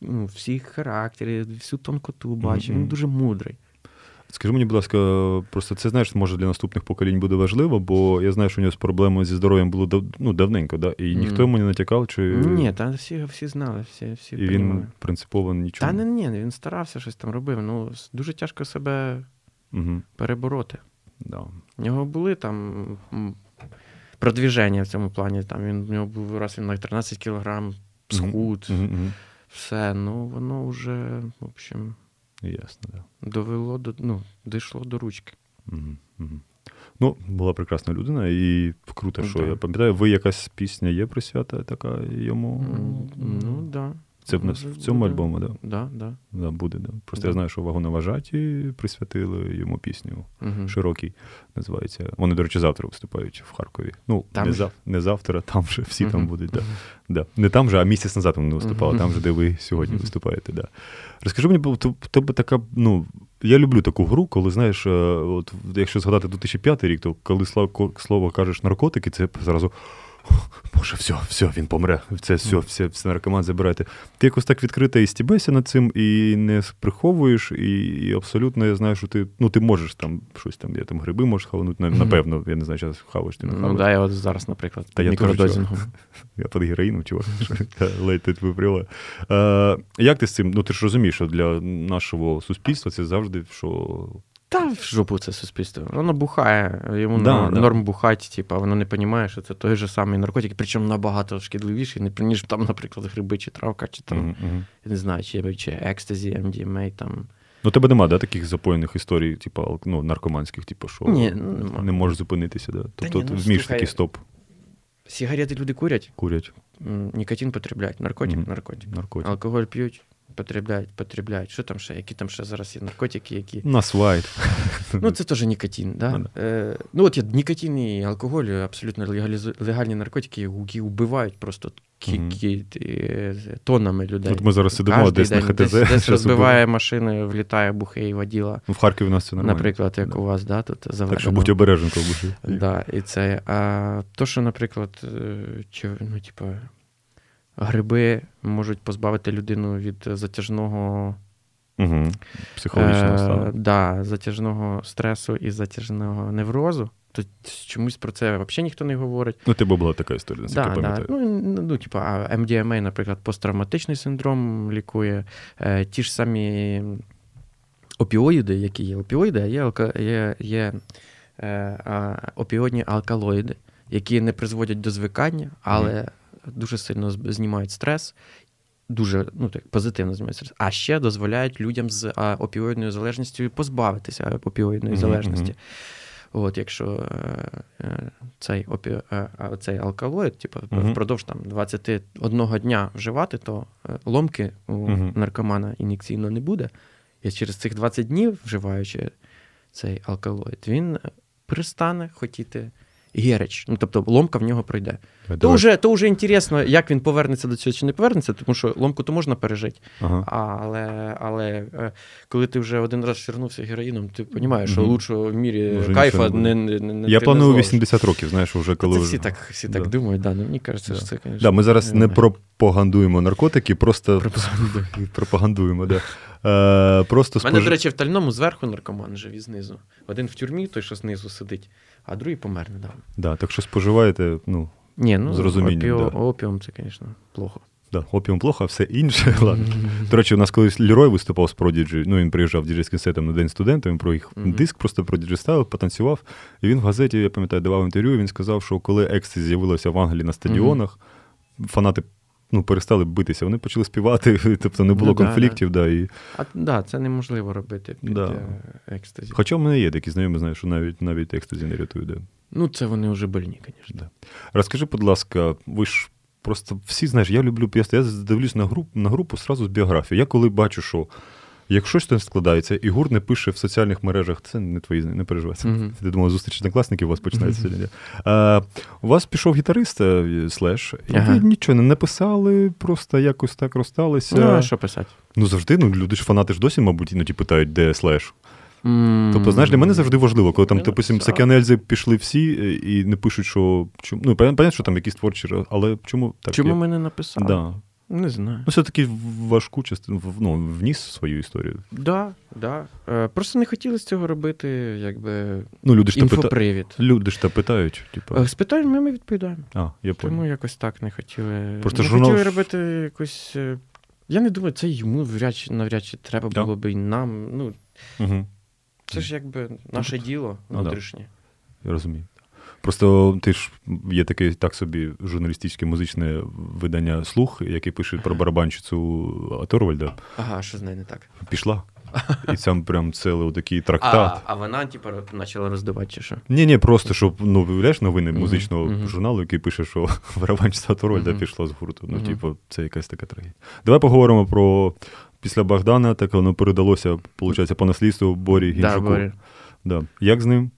ну, всі характери, всю тонкоту бачив. Мгм. Він дуже мудрий. Скажи мені, будь ласка, просто це знаєш, може для наступних поколінь буде важливо, бо я знаю, що у нього з проблемою зі здоров'ям було дав, ну, давненько, да? і ніхто йому не натякав, чи Ні, та всі, всі знали, всі, всі і він принципово нічого. Та не, ні, він старався щось там робив. Ну, дуже тяжко себе Угу. перебороти. Да. У нього були там продвіження в цьому плані. Там він, у нього був раз він на 13 кілограм схуд, Угу, угу. все. Ну, воно вже, в общем, Ясно, да. довело до, ну, дійшло до ручки. Угу, угу. Ну, була прекрасна людина, і круто, що Да. я пам'ятаю, ви якась пісня є присвята така йому. Ну, так. Да. Це в нас в цьому так? Да? Да, да. Да, буде, да. Просто Да. я знаю, що вагоноважаті присвятили йому пісню. Угу. Широкий називається. Вони, до речі, завтра виступають в Харкові. Ну, Там не, зав... не завтра, там же всі там будуть. Да. Да. Не там же, а місяць назад вони виступали, там же, де ви сьогодні виступаєте. Да. Розкажи мені, бо тебе така, ну. Я люблю таку гру, коли знаєш, е, от якщо згадати 2005 рік, то коли слово кажеш наркотики, це зразу. Боже, все, все, він помре. Це все, все, все наркоман забирайте. Ти якось так відкрито і стібешся над цим, і не приховуєш, і, і абсолютно я знаю, що ти, ну, ти можеш там щось там, я там гриби можеш хаванути, напевно, я не знаю, зараз хаваєш ти не Ну, хаваєш. да, я от зараз, наприклад, Та я мікродозінгом. Я під героїном, чувак, ледь тут виприла. Е, як ти з цим? Ну ти ж розумієш, що для нашого суспільства це завжди що. Та в жопу це суспільство. Воно бухає, йому Да, норм, да. норм бухать, типа, воно не розуміє, що це той же самий наркотик, причому набагато шкідливіший, ніж там, наприклад, гриби чи травка, чи там, мгм. я не знаю, чи, чи екстазі, MDMA, там. Ну, тебе нема, да, таких запоєних історій, типу, ну, наркоманських, типу, що Ні, ну, нема. не можеш зупинитися, да? Тобто ні, ти ну, вмієш такий стоп, Сигарети люди курять, курять, нікотин потребляють, наркотик, Мгм. наркотик. наркотик. Алкоголь п'ють, потребляють, потребляють. Що там ще? Які там ще зараз є наркотики, які. Нас вайт. Ну, це теж нікотин, да? Ну, Е, ну, от є нікотин і алкоголь, абсолютно легальні наркотики, які вбивають просто тоннами людей. От ми зараз сидимо десь на. ХТЗ. Десь, розбиває машини, влітає бухий воділа. Ну, В Харкові у нас це нормально. Наприклад, як Да. у вас, да, тут заведено. Так що будь обережен, коли. Да, і це. А то, що, наприклад, е, ну, типу, гриби можуть позбавити людину від затяжного, Угу. Психологічного е, да, затяжного стресу і затяжного неврозу, то чомусь про це взагалі ніхто не говорить. Ну, тебе була така історія, Да, я да. пам'ятаю. Ну, ну, типу, а MDMA, наприклад, посттравматичний синдром лікує. Е, ті ж самі опіоїди, які є опіоїди, а є, алка, є, є е, опіоїдні алкалоїди, які не призводять до звикання, але дуже сильно знімають стрес. Дуже ну, так, позитивно знімають стрес. А ще дозволяють людям з опіоїдною залежністю позбавитися опіоїдної Мгм, залежності. От, якщо е, е, цей, опі, е, цей алкалоїд, типу, Мгм. впродовж там 21 дня вживати, то е, ломки у Мгм. наркомана ін'єкційно не буде. І через цих 20 днів, вживаючи цей алкалоїд, він е, перестане хотіти герич. Ну, тобто ломка в нього пройде. То Давай. вже, то вже інтересно, як він повернеться до цього чи не повернеться, тому що ломку то можна пережити. Ага. Але, але е, коли ти вже один раз ширнувся героїном, ти розумієш, що Мгм. лучшого в мірі Вже кайфа не не, не, не Я планую 80 років, знаєш, вже коли. Це вже- всі так, всі Да. так думають, да. ну, мені кажеться, Да. що це, звісно. Да, ми зараз не пропагандуємо наркотики, просто Пропагандуємо. Да. Е, просто У мене, спож- до речі, в тальному зверху наркоман живе і знизу. Один в тюрмі, той, що знизу сидить, а другий помер недавно. да, так що споживаєте, ну, Ні, ну З розумінням, опіо, да. опіум це, звісно, плохо. да, опіум плохо, а все інше. Ладно. До речі, у нас колись Лірой виступав з Prodigy, ну він приїжджав діджейським сетом на День студента, він про їх диск просто Prodigy ставив, потанцював. І він в газеті, я пам'ятаю, давав інтерв'ю, він сказав, що коли екстазі з'явилося в Англії на стадіонах, фанати ну, перестали битися, вони почали співати, тобто не було Ну да, конфліктів. Да, і... А да, це неможливо робити під Да. е, екстазі. Хоча в мене є такі знайомі, знаєш, що навіть, навіть екстазі не рятує. Да. Ну, це вони вже больні, звісно. Да. Розкажи, будь ласка, ви ж просто всі знаєш, я люблю я дивлюсь на групу, на групу сразу з біографії. Я коли бачу, що як щось не складається, і гур не пише в соціальних мережах, це не твої, не переживай. Мгм. Я думав, зустріч однокласників у вас починається сьогодні. А, у вас пішов гітарист е, слеш, і Ага. ви нічого не написали, просто якось так розсталися. Ну, а що писати? Ну, завжди, ну люди ж фанати ж досі, мабуть, іноді питають, де слеш. М, Тобто, знаєш, для мене завжди важливо, коли там, допустим. Сакіанельзи пішли всі е, і не пишуть, що. Чому, ну, понятно, що там якісь творчі, але чому так? Чому є? ми не написали? Да. Не знаю. Ну, все-таки важку частину ну, вніс свою історію. Да, да. Е, просто не хотіли з цього робити, якби Ну, люди ж та пита... люди ж та питають, типу. З питань ми відповідаємо. А, я Тому понял. якось так не хотіли. Просто не журнал хотіли робити якось. е, Я не думаю, це йому вряд чи навряд чи треба Да. було би і нам. Ну, Угу. це ж якби наше діло Ну, да. внутрішнє. Я розумію. Просто ти ж є таке так собі журналістичне музичне видання слух, яке пише про барабанщицю Торвальда. Ага, що з нею не так? Пішла. І там прям цілий такий трактат. А, а вона, типу, почала роздавати чи що? Ні, ні, просто щоб ну виявляєш новини музичного мгм. журналу, який пише, що барабанщиця Торвальда Мгм. пішла з гурту. Ну, Мгм. типу, це якась така трагедія. Давай поговоримо про після Богдана, так воно передалося, виходить, по наслідству Борі Да, Гінчуку. Боря. Да. Як з ним?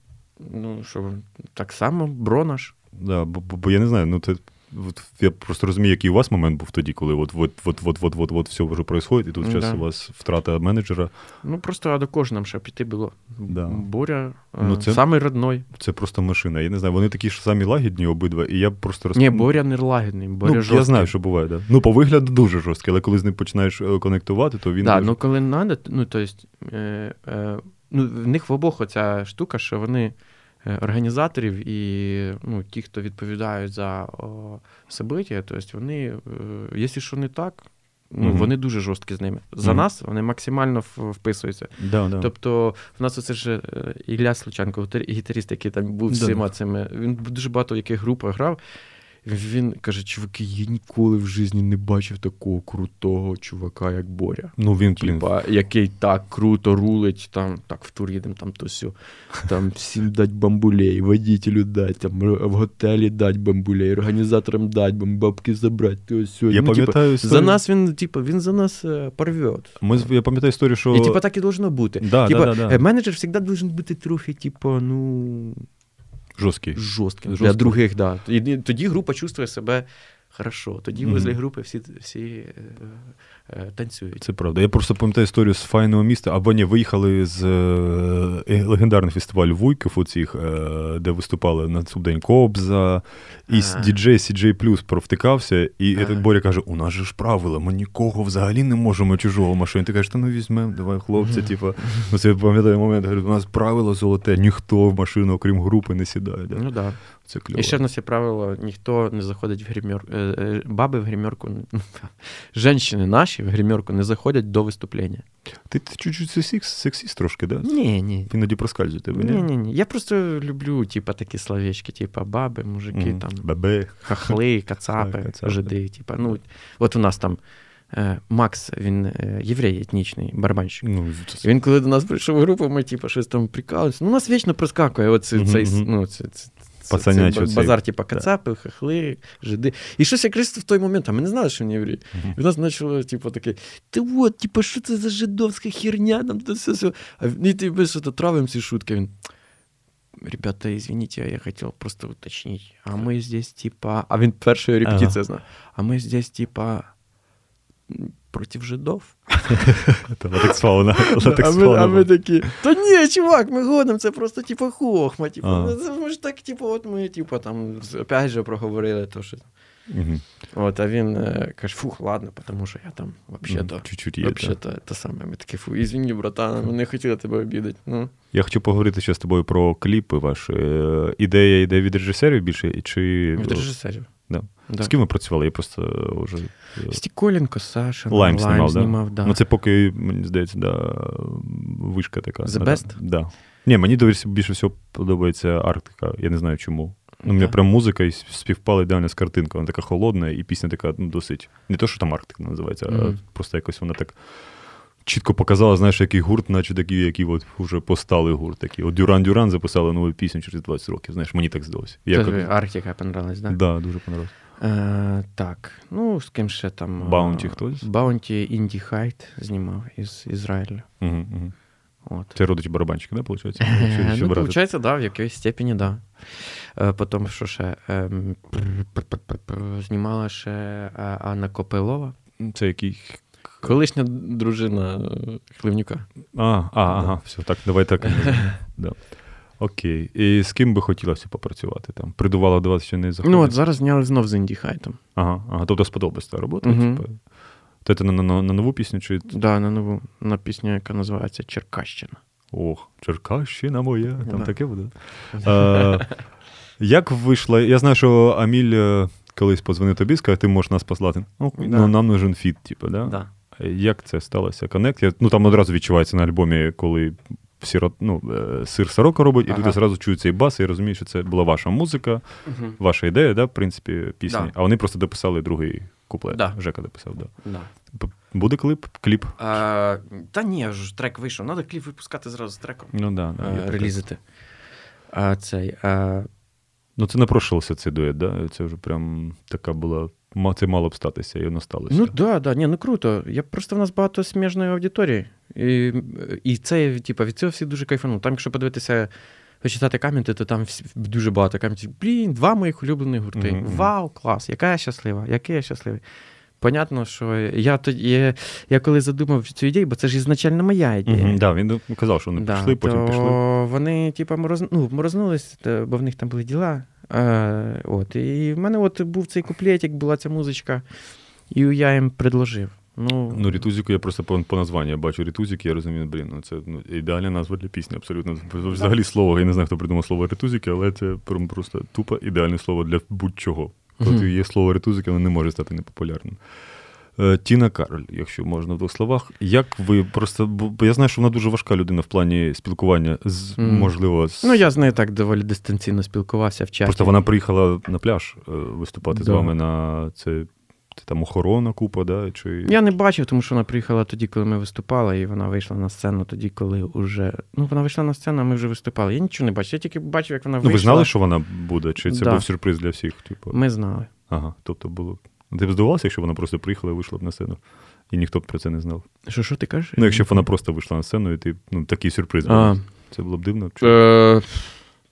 Ну, що, так само, бронаш. Да, бо, бо, бо я не знаю, ну це. От, я просто розумію, який у вас момент був тоді, коли от, от, от, от, от, от, от все вже происходит, і тут зараз Да. у вас втрата менеджера. Ну, просто а до кожного нам ще піти було. Да. Боря, Ну, ну, це- самий родной. Це просто машина. Я не знаю, вони такі ж самі лагідні обидва, і я просто роз... Ні, Боря не лагідний, Боря ну, жорсткий. я знаю, що буває, да. Ну, по вигляду дуже жорсткий, але коли з ним починаєш е, конектувати, то він. Да, дуже- ну коли треба, ну то есть, е, е, ну, в них в обох оця штука, що вони е, організаторів і ну, ті, хто відповідають за о, собиття, то есть вони, е, якщо що не так, ну, Мгм. вони дуже жорсткі з ними. За Мгм. нас вони максимально вписуються. Да, да. Тобто, в нас оце ж е, Ілля Случанко, гітар- гітаріст, який там був всіма да. цими. Він дуже багато в яких групах грав. Він каже: чуваки, я ніколи в житті не бачив такого крутого чувака, як Боря. Ну він блін, який так круто рулить, там, так в тур їдемо, там то сьо. Там всім дать бамбулей, водителю дать, там в готелі дать бамбулей, організаторам дать, бам- бабки забрати, то сьо. Я Ну, пам'ятаю за історію- нас він, типа, він за нас е, порвет. Ми я пам'ятаю історію, що І типа так і должно бути. Да, типа, да, да, да. е, менеджер завжди должен бути трохи, типа, ну, жорсткий. жорстким для других, других, да. І тоді група чувствує себе хорошо. Тоді Мгм. возле групи всі, всі е, е, танцюють. Це правда. Я просто пам'ятаю історію з файного міста. Або ні, виїхали з е, легендарний фестиваль Вуйків, оцих, е, де виступали на День Кобза, і діджей CJ Plus провтикався, і этот Боря каже: у нас же ж правила, ми нікого взагалі не можемо чужого машини. Ти кажеш, та ну візьмемо, давай, хлопці, типа. Ну це я пам'ятаю момент, говорю, у нас правило золоте, ніхто в машину, окрім групи, не сідає. Да? Ну да. Це кльово. І ще в нас є правило: ніхто не заходить в гримерку. Баби в гримерку, женщини наші в гримерку не заходять до виступлення. Ти, чуть-чуть сексіст, сексіст трошки, да? Ні, ні. Іноді проскальзує тебе, Ні, ні, ні. Я просто люблю, типа, такі словечки, типа баби, мужики, Мгм. там, Бабе. хахли, кацапи, жиди. Типа, ну, от у нас там е, Макс, він е, єврей етнічний, барабанщик. Ну, І Він коли до нас прийшов в групу, ми типу, щось там прикалуємося. Ну, у нас вічно проскакує оце, Мгм, цей, ну, це, це, це, Пацанячий це базар, типу, кацапи, хахли, жиди. І щось якраз в той момент, а ми не знали, що єврей. Мгм. І в нас почало, типу, таке, ти от, типу, що це за жидовська херня, там то все, все. А він- і ти ми що-то травим ці шутки. Він. Ребята, извините, я хотел просто уточнить. А мы здесь типа. А він першою репетиція знав. А мы здесь типа против жидов. А ми, такі, та ні, чувак, ми гонимо, це просто типу хохма. Типу, ну, ми ж так, типу, от ми, типу, там, опять же проговорили то, що. От, а він е, каже, фух, ладно, тому що я там взагалі-то. Ну, Чуть-чуть є. Вообще та. то, те саме. Ми такі, фу, извини, братан, ми не хотіли тебе обідати. Ну, Я хочу поговорити ще з тобою про кліпи ваші. Е, Ідея йде від режисерів більше, чи від режисерів. Да. Да. з ким ви працювали? Я просто вже. е, Стіколенко, Саша, Лайм знімав, да? знімав, да. Ну, це поки, мені здається, да, вишка така. The Best? Да. Ні, мені довірся більше всього подобається Арктика. Я не знаю чому. Ну, мені Да. прям музика і співпала ідеально з картинкою. Вона така холодна, і пісня така ну, досить. Не то, що там Арктика називається, а просто якось вона так чітко показала, знаєш, який гурт, наче такий, який от вже постали гурт. Такий. От Дюран Дюран записали нову пісню через 20 років. Знаєш, мені так здалося. Як- Арктика понравилась, да? Да, дуже понравилось. Е, так, ну, з ким ще там. Е, хтось? Bounty Інді Хайт знімав із Ізраїлю. Угу, угу. От. Це родичі барабанщика, да, виходить? Е, Ну, виходить, да, в якоїсь степені, да. Е, Потім, що ще? ем, Знімала ще Анна Копилова, Це який. Колишня дружина е, Хливнюка. А, а, ага, все, так, давай так. да. Окей. І з ким би хотілося попрацювати там? Придувало до вас ще не заходить? Ну, от зараз зняли знов з Інді Хайтом. Ага, ага, тобто сподобалась та робота? Мгм. Типу. То це на, на, на нову пісню чи. Да, на нову на пісню, яка називається Черкащина. Ох, Черкащина моя, там Да. таке буде. Е, як вийшло? Я знаю, що Аміль е, колись позвонив тобі, сказав, ти можеш нас послати. Ну, Да. ну нам нужен фіт, типу, да? Да. Як це сталося? Коннект? Я, ну там одразу відчувається на альбомі, коли сиро, ну, е, сир сорока робить, і Ага. тут одразу чую цей бас, і розумію, що це була ваша музика, Мгм. ваша ідея, да, в принципі, пісні. Да. А вони просто дописали другий куплет. Да. Жека дописав, да. Да. Буде клип? Кліп? А, та ні, ж трек вийшов. Треба кліп випускати зразу з треком. Ну да, да, таке. релізити. А, цей, а, Ну це напрошувався цей дует, да? Це вже прям така була. Це мало б статися, і воно сталося. ну да, да, ні, ну круто. Я просто в нас багато сміжної аудиторії. І, і це, типу, від цього всі дуже кайфанули. Там, якщо подивитися, почитати коменти, то там дуже багато коментів. Блін, два моїх улюблених гурти. Мгм. Вау, клас, яка я щаслива, який я щасливий. Понятно, що я тоді, я, я коли задумав цю ідею, бо це ж ізначально моя ідея. Угу, да, він казав, що вони Да, пішли, потім то пішли. Вони, типу, мороз... ну, морознулись, бо в них там були діла. Е, от, і в мене от був цей куплетик, була ця музичка, і я їм предложив. Ну, Ну, рітузіку я просто по, по названню бачу рітузік, я розумію, блін, ну це ну, ідеальна назва для пісні, абсолютно. Взагалі слово, я не знаю, хто придумав слово рітузіки, але це просто тупо ідеальне слово для будь-чого. Коли Мгм. є слово ритузики, воно не може стати непопулярним. Е, Тіна Кароль, якщо можна в двох словах. Як ви просто. Бо я знаю, що вона дуже важка людина в плані спілкування з Мгм. можливо. З... Ну, я з нею так доволі дистанційно спілкувався в чаті. Просто вона приїхала на пляж е, виступати з вами на це. це Там охорона купа, да? Чи... Я не бачив, тому що вона приїхала тоді, коли ми виступали, і вона вийшла на сцену тоді, коли вже. Ну, вона вийшла на сцену, а ми вже виступали. Я нічого не бачив. Я тільки бачив, як вона Ну, ви знали, що вона буде, чи це Да. був сюрприз для всіх? Типу? Ми знали. Ага, тобто було. Ти б здивувався, якщо вона просто приїхала і вийшла б на сцену, і ніхто б про це не знав. Що, що ти кажеш? Ну, якщо б вона просто вийшла на сцену, і ти ну, такий сюрприз був. Це було б дивно. Е,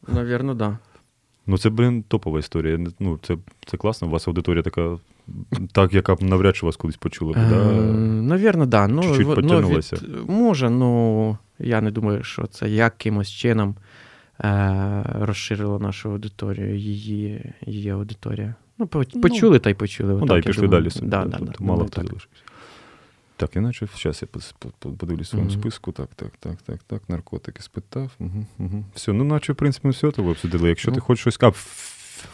Навірно, так. Ну, це, блін, топова історія. Ну, це, це класно. У вас аудиторія така, так, яка б навряд чи вас колись почула. б, Да. Навірно, да. Ну, Чуть-чуть ну, від- може, ну я не думаю, що це якимось чином е, розширило нашу аудиторію, її, її аудиторія. Ну, по- почули та й почули. Ну, отак, да, і пішли думаю. далі. собі, Да, да, да, тобто да, мало хто так. залишився. Так, іначе зараз я подивлюсь в своєму Мгм. списку. Так, так, так, так, так. Наркотики спитав. Угу, угу. Все, ну наче, в принципі, ми все тебе обсудили. Якщо ти Ну. хочеш щось. А,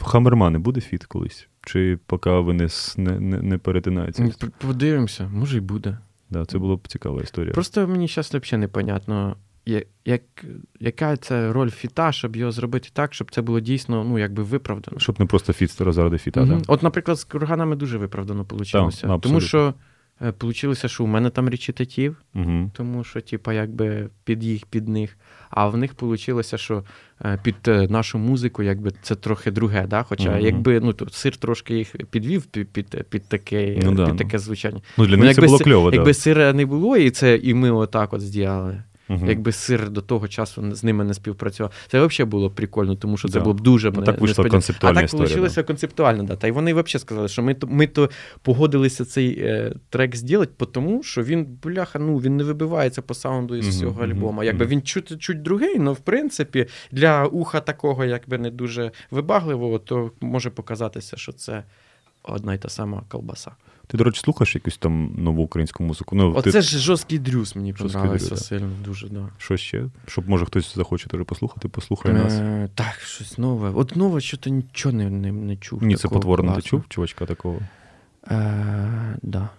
Хамермани буде фіт колись? Чи поки вони не, не, не перетинаються? Подивимося, може й буде. Да, це була б цікава історія. Просто мені зараз взагалі непонятно, як, яка це роль фіта, щоб його зробити так, щоб це було дійсно ну, якби виправдано. Щоб не просто фіт заради фіта. Да? От, наприклад, з курганами дуже виправдано вийшло. абсолютно. тому що е, получилося, що у мене там речитатив, Угу. тому що, типа, якби під їх, під них. А в них вийшло, що е, під е, нашу музику, якби це трохи друге, да? Хоча Мгм. якби ну, то сир трошки їх підвів під, під, під, таке, Ну да, під ну. таке звучання. Ну, для Ну, них це якби було кльово, Якби да. сира не було, і це і ми отак от зробили. Мгм. Якби сир до того часу з ними не співпрацював, це взагалі було прикольно, тому що це Да. було б дуже Ну, мене так несподівано. концептуальна А так вийшло концептуально, да. Та й вони взагалі сказали, що ми то, ми то погодилися цей е, трек зробити, тому що він, бляха, ну він не вибивається по саунду із всього мгм, альбома. Якби мгм. він чуть, чуть другий, але в принципі для уха такого, якби не дуже вибагливого, то може показатися, що це одна й та сама колбаса. Ти, до речі, слухаєш якусь там нову українську музику? Ну, Оце ти... ж жорсткий дрюс мені подобається сильно, дуже, да. Що ще? Щоб може хтось захоче теж послухати, послухай нас. Е, так, щось нове. От нове, що то нічого не, не, не чув. Ні, це потворно. Ти чув чувачка такого? Е, да.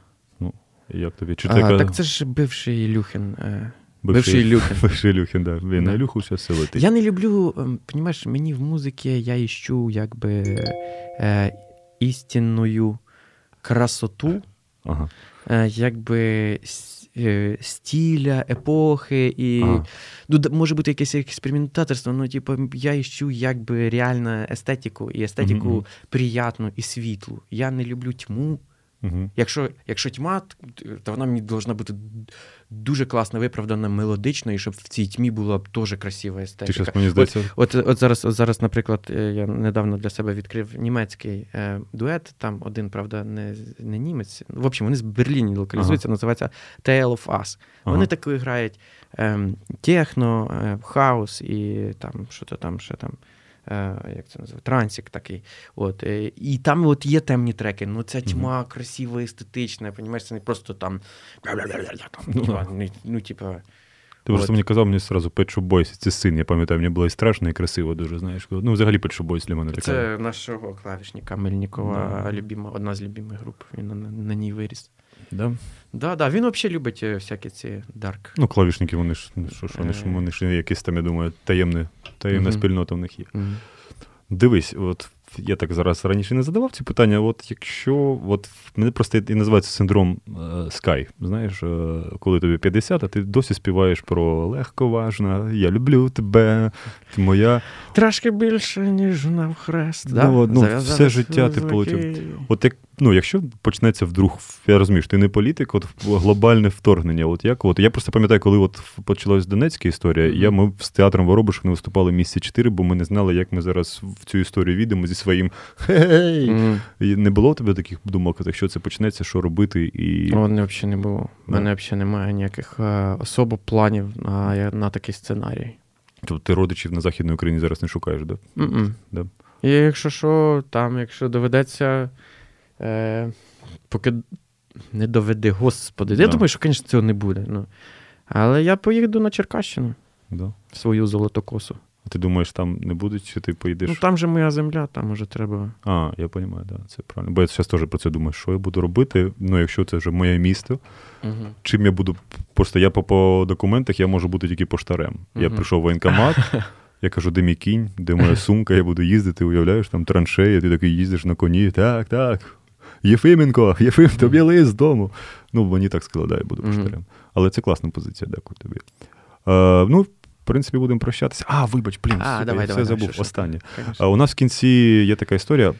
Як тобі? Чи А, така... Так це ж бивший Ілюхін. Е. бивший Ілюхін. Бивший Ілюхін, да. Він на Да. Ілюху все селити. Я не люблю, ем, понімаєш, мені в музиці я іщу якби е, істинною красоту, Ага. е, якби е, епохи і. Ага. Ну, може бути якесь експериментаторство, ну, типу, я іщу якби реальну естетику, і естетику Мгм. приятну і світлу. Я не люблю тьму. Угу. Якщо, якщо тьма, то вона мені повинна бути дуже класно виправдана мелодично, і щоб в цій тьмі була б теж красива Ти естетика. щас мені здається. От, от, зараз, от зараз, наприклад, е, я недавно для себе відкрив німецький е, дует. Там один, правда, не, не німець. В общем, вони з Берліні локалізуються, називається Tale of Us. Ага. Вони таки грають ем, техно, е, хаус і там, що то там ще там. Е, як це називається? Трансік такий. От, е, і там от є темні треки. Ну, ця тьма красива, естетична, понімаєш, це не просто там. Ну, типа, ну, ну, типа, Ти просто мені казав, мені одразу Shop Boys, це син, я пам'ятаю, мені було і страшно, і красиво дуже, знаєш. Ну, взагалі Shop Boys для мене така. Це нашого клавішника Мельнікова, Да. одна з любимих груп. Він на, на ній виріс. Да? Да, да, він взагалі любить е, всякі ці дарк. Ну, клавішники, вони ж, ну, що, що, вони ж, Е. вони ж якісь там, я думаю, таємне, таємна Мгм. спільнота в них є. Мгм. Дивись, от я так зараз раніше не задавав ці питання. От якщо от мене просто і називається синдром е, Знаєш, е, коли тобі 50, а ти досі співаєш про легковажна, я люблю тебе, ти моя. Трошки більше, ніж навхрест. Да? Ну, ну, все життя ти получив. От як, ну, якщо почнеться вдруг, я розумію, що ти не політик, от глобальне вторгнення. От як от я просто пам'ятаю, коли от почалась Донецька історія, я ми з театром Воробушок не виступали місяці 4, бо ми не знали, як ми зараз в цю історію війдемо зі своїм хей. І не було у тебе таких думок, якщо це почнеться, що робити, і У мене взагалі не було. У мене взагалі немає ніяких е, особо планів на, на такий сценарій. тобто ти родичів на Західній Україні зараз не шукаєш, да? Да. І якщо що, там, якщо доведеться, е, поки не доведе, господи. Я Да. думаю, що, звісно, цього не буде. Ну. Але я поїду на Черкащину, Да. свою золотокосу. А ти думаєш, там не будуть, чи ти поїдеш? Ну там же моя земля, там уже треба. А, я розумію, да, це правильно. Бо я зараз теж про це думаю, що я буду робити, ну, якщо це вже моє місто, Угу. чим я буду. Просто я по, по документах я можу бути тільки поштарем. Я прийшов в воєнкомат, я кажу, де мій кінь, де моя сумка, я буду їздити, уявляєш, там траншеї, ти такий їздиш на коні. Так, так. Єфименко, Єфим, тобі лист з дому. Ну, мені так сказали, да, я буду поштарем. Але це класна позиція, дякую тобі. Е, ну, в принципі, будемо прощатися. А, вибач, блін, А, сука, давай, я все давай, забув. що? Останнє. А у нас в кінці є така історія.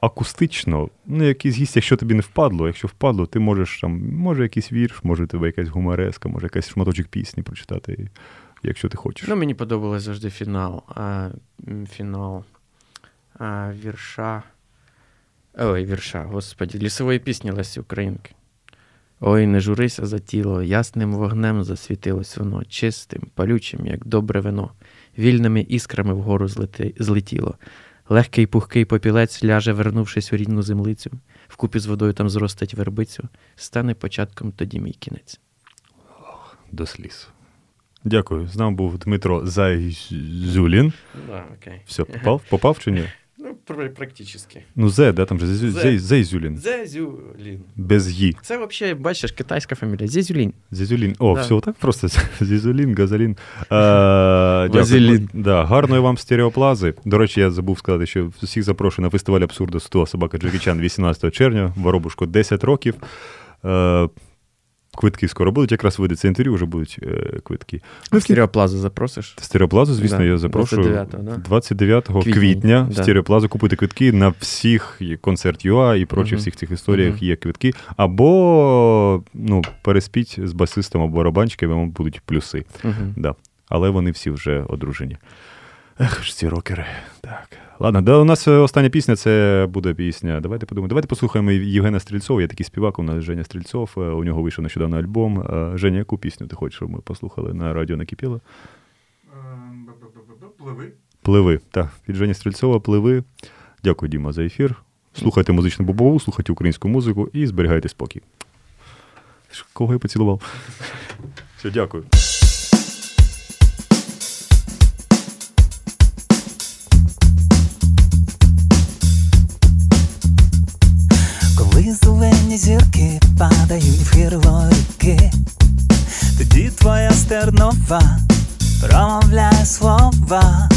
Акустично, ну, якийсь гість, якщо тобі не впадло, якщо впадло, ти можеш там, може якийсь вірш, може тебе якась гумореска, може якийсь шматочок пісні прочитати, якщо ти хочеш. Ну, мені подобалось завжди фінал. А, фінал а, вірша. Ой, вірша, господі, лісової пісні Лесі Українки. Ой, не журися за тіло, ясним вогнем засвітилось воно, чистим, палючим, як добре вино, вільними іскрами вгору злети, злетіло. Легкий пухкий попілець ляже, вернувшись у рідну землицю, вкупі з водою там зростить вербицю, стане початком тоді мій кінець. Ох, До сліз. Дякую. З нами був Дмитро Зайзюлін. Да, окей. Все, попав? Попав чи ні? Ну, практично. Ну, Зе, да, там же Зе. Зейзюлін. Зезюлін. Без Ї. Це взагалі, бачиш, китайська фамілія. Зезюлін. Зізюлін. О, Да. все так просто. Зізюлін, газолін. Вазелін. Да, гарної вам стереоплази. До речі, я забув сказати, що всіх запрошую на фестиваль абсурду 100 собака Джекі Чан 18 червня, Воробушко 10 років. Е, квитки скоро будуть, якраз вийде це інтерв'ю, вже будуть е, квитки. Ну, в Стереоплазу запросиш? Стереоплазу, звісно, Да, я запрошую 29-го, да? 29 Квітня, квітня в. Стереоплазу купити квитки на всіх концерт ЮА і прочих Мгм. всіх цих історіях Мгм. є квитки. Або ну, переспіть з басистом або барабанщиком, вам будуть плюси. Угу. Да. Але вони всі вже одружені. Ех ж ці рокери. Так. Ладно, да, у нас е, остання пісня це буде пісня. Давайте подумаємо. Давайте послухаємо Євгена Стрільцова. Є такий співак, у нас Женя Стрільцов. Е, У нього вийшов нещодавно альбом. Е, Женя, яку пісню ти хочеш, щоб ми послухали на радіо накипіло? Пливи. Пливи. Так, від Жені Стрільцова пливи. Дякую, Діма, за ефір. Слухайте музичну бобову, слухайте українську музику і зберігайте спокій. Кого я поцілував? Все, дякую. Зелені зірки падають в гирло ріки, тоді твоя стернова промовляє слова.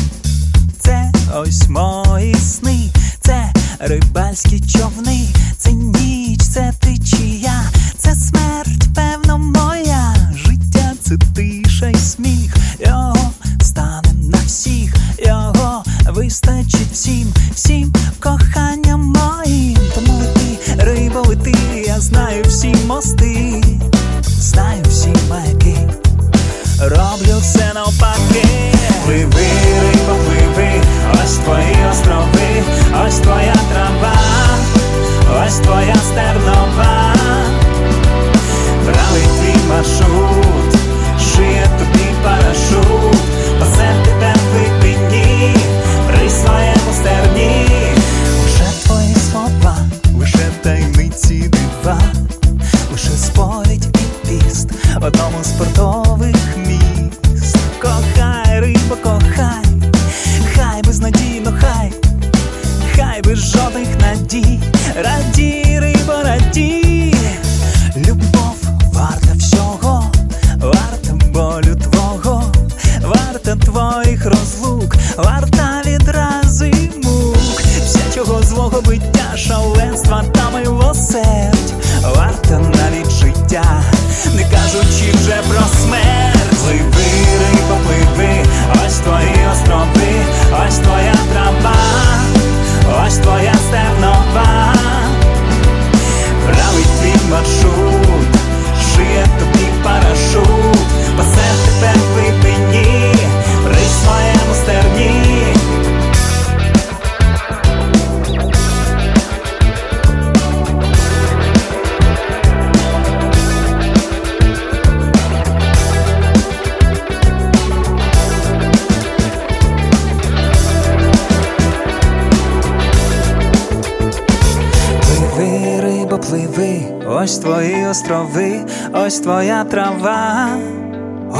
Острови, ось твоя трава,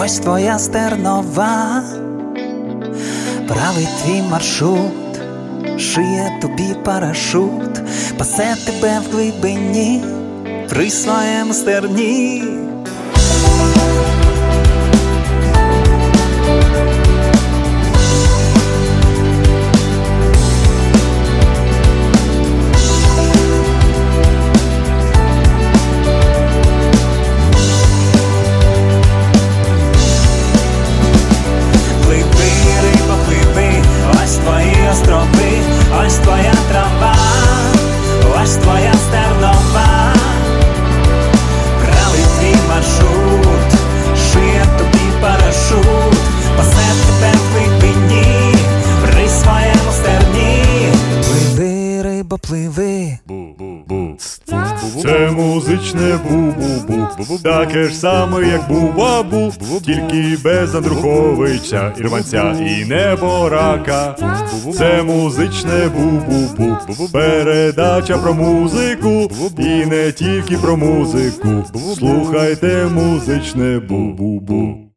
ось твоя стернова, правий твій маршрут, шиє тобі парашут, пасе тебе в глибині, при своєму стерні. Таке ж саме, як бу-бабу, тільки без Андруховича, Ірванця і неборака. Це музичне бу-бу-бу, передача про музику, і не тільки про музику. Слухайте музичне бу-бу-бу.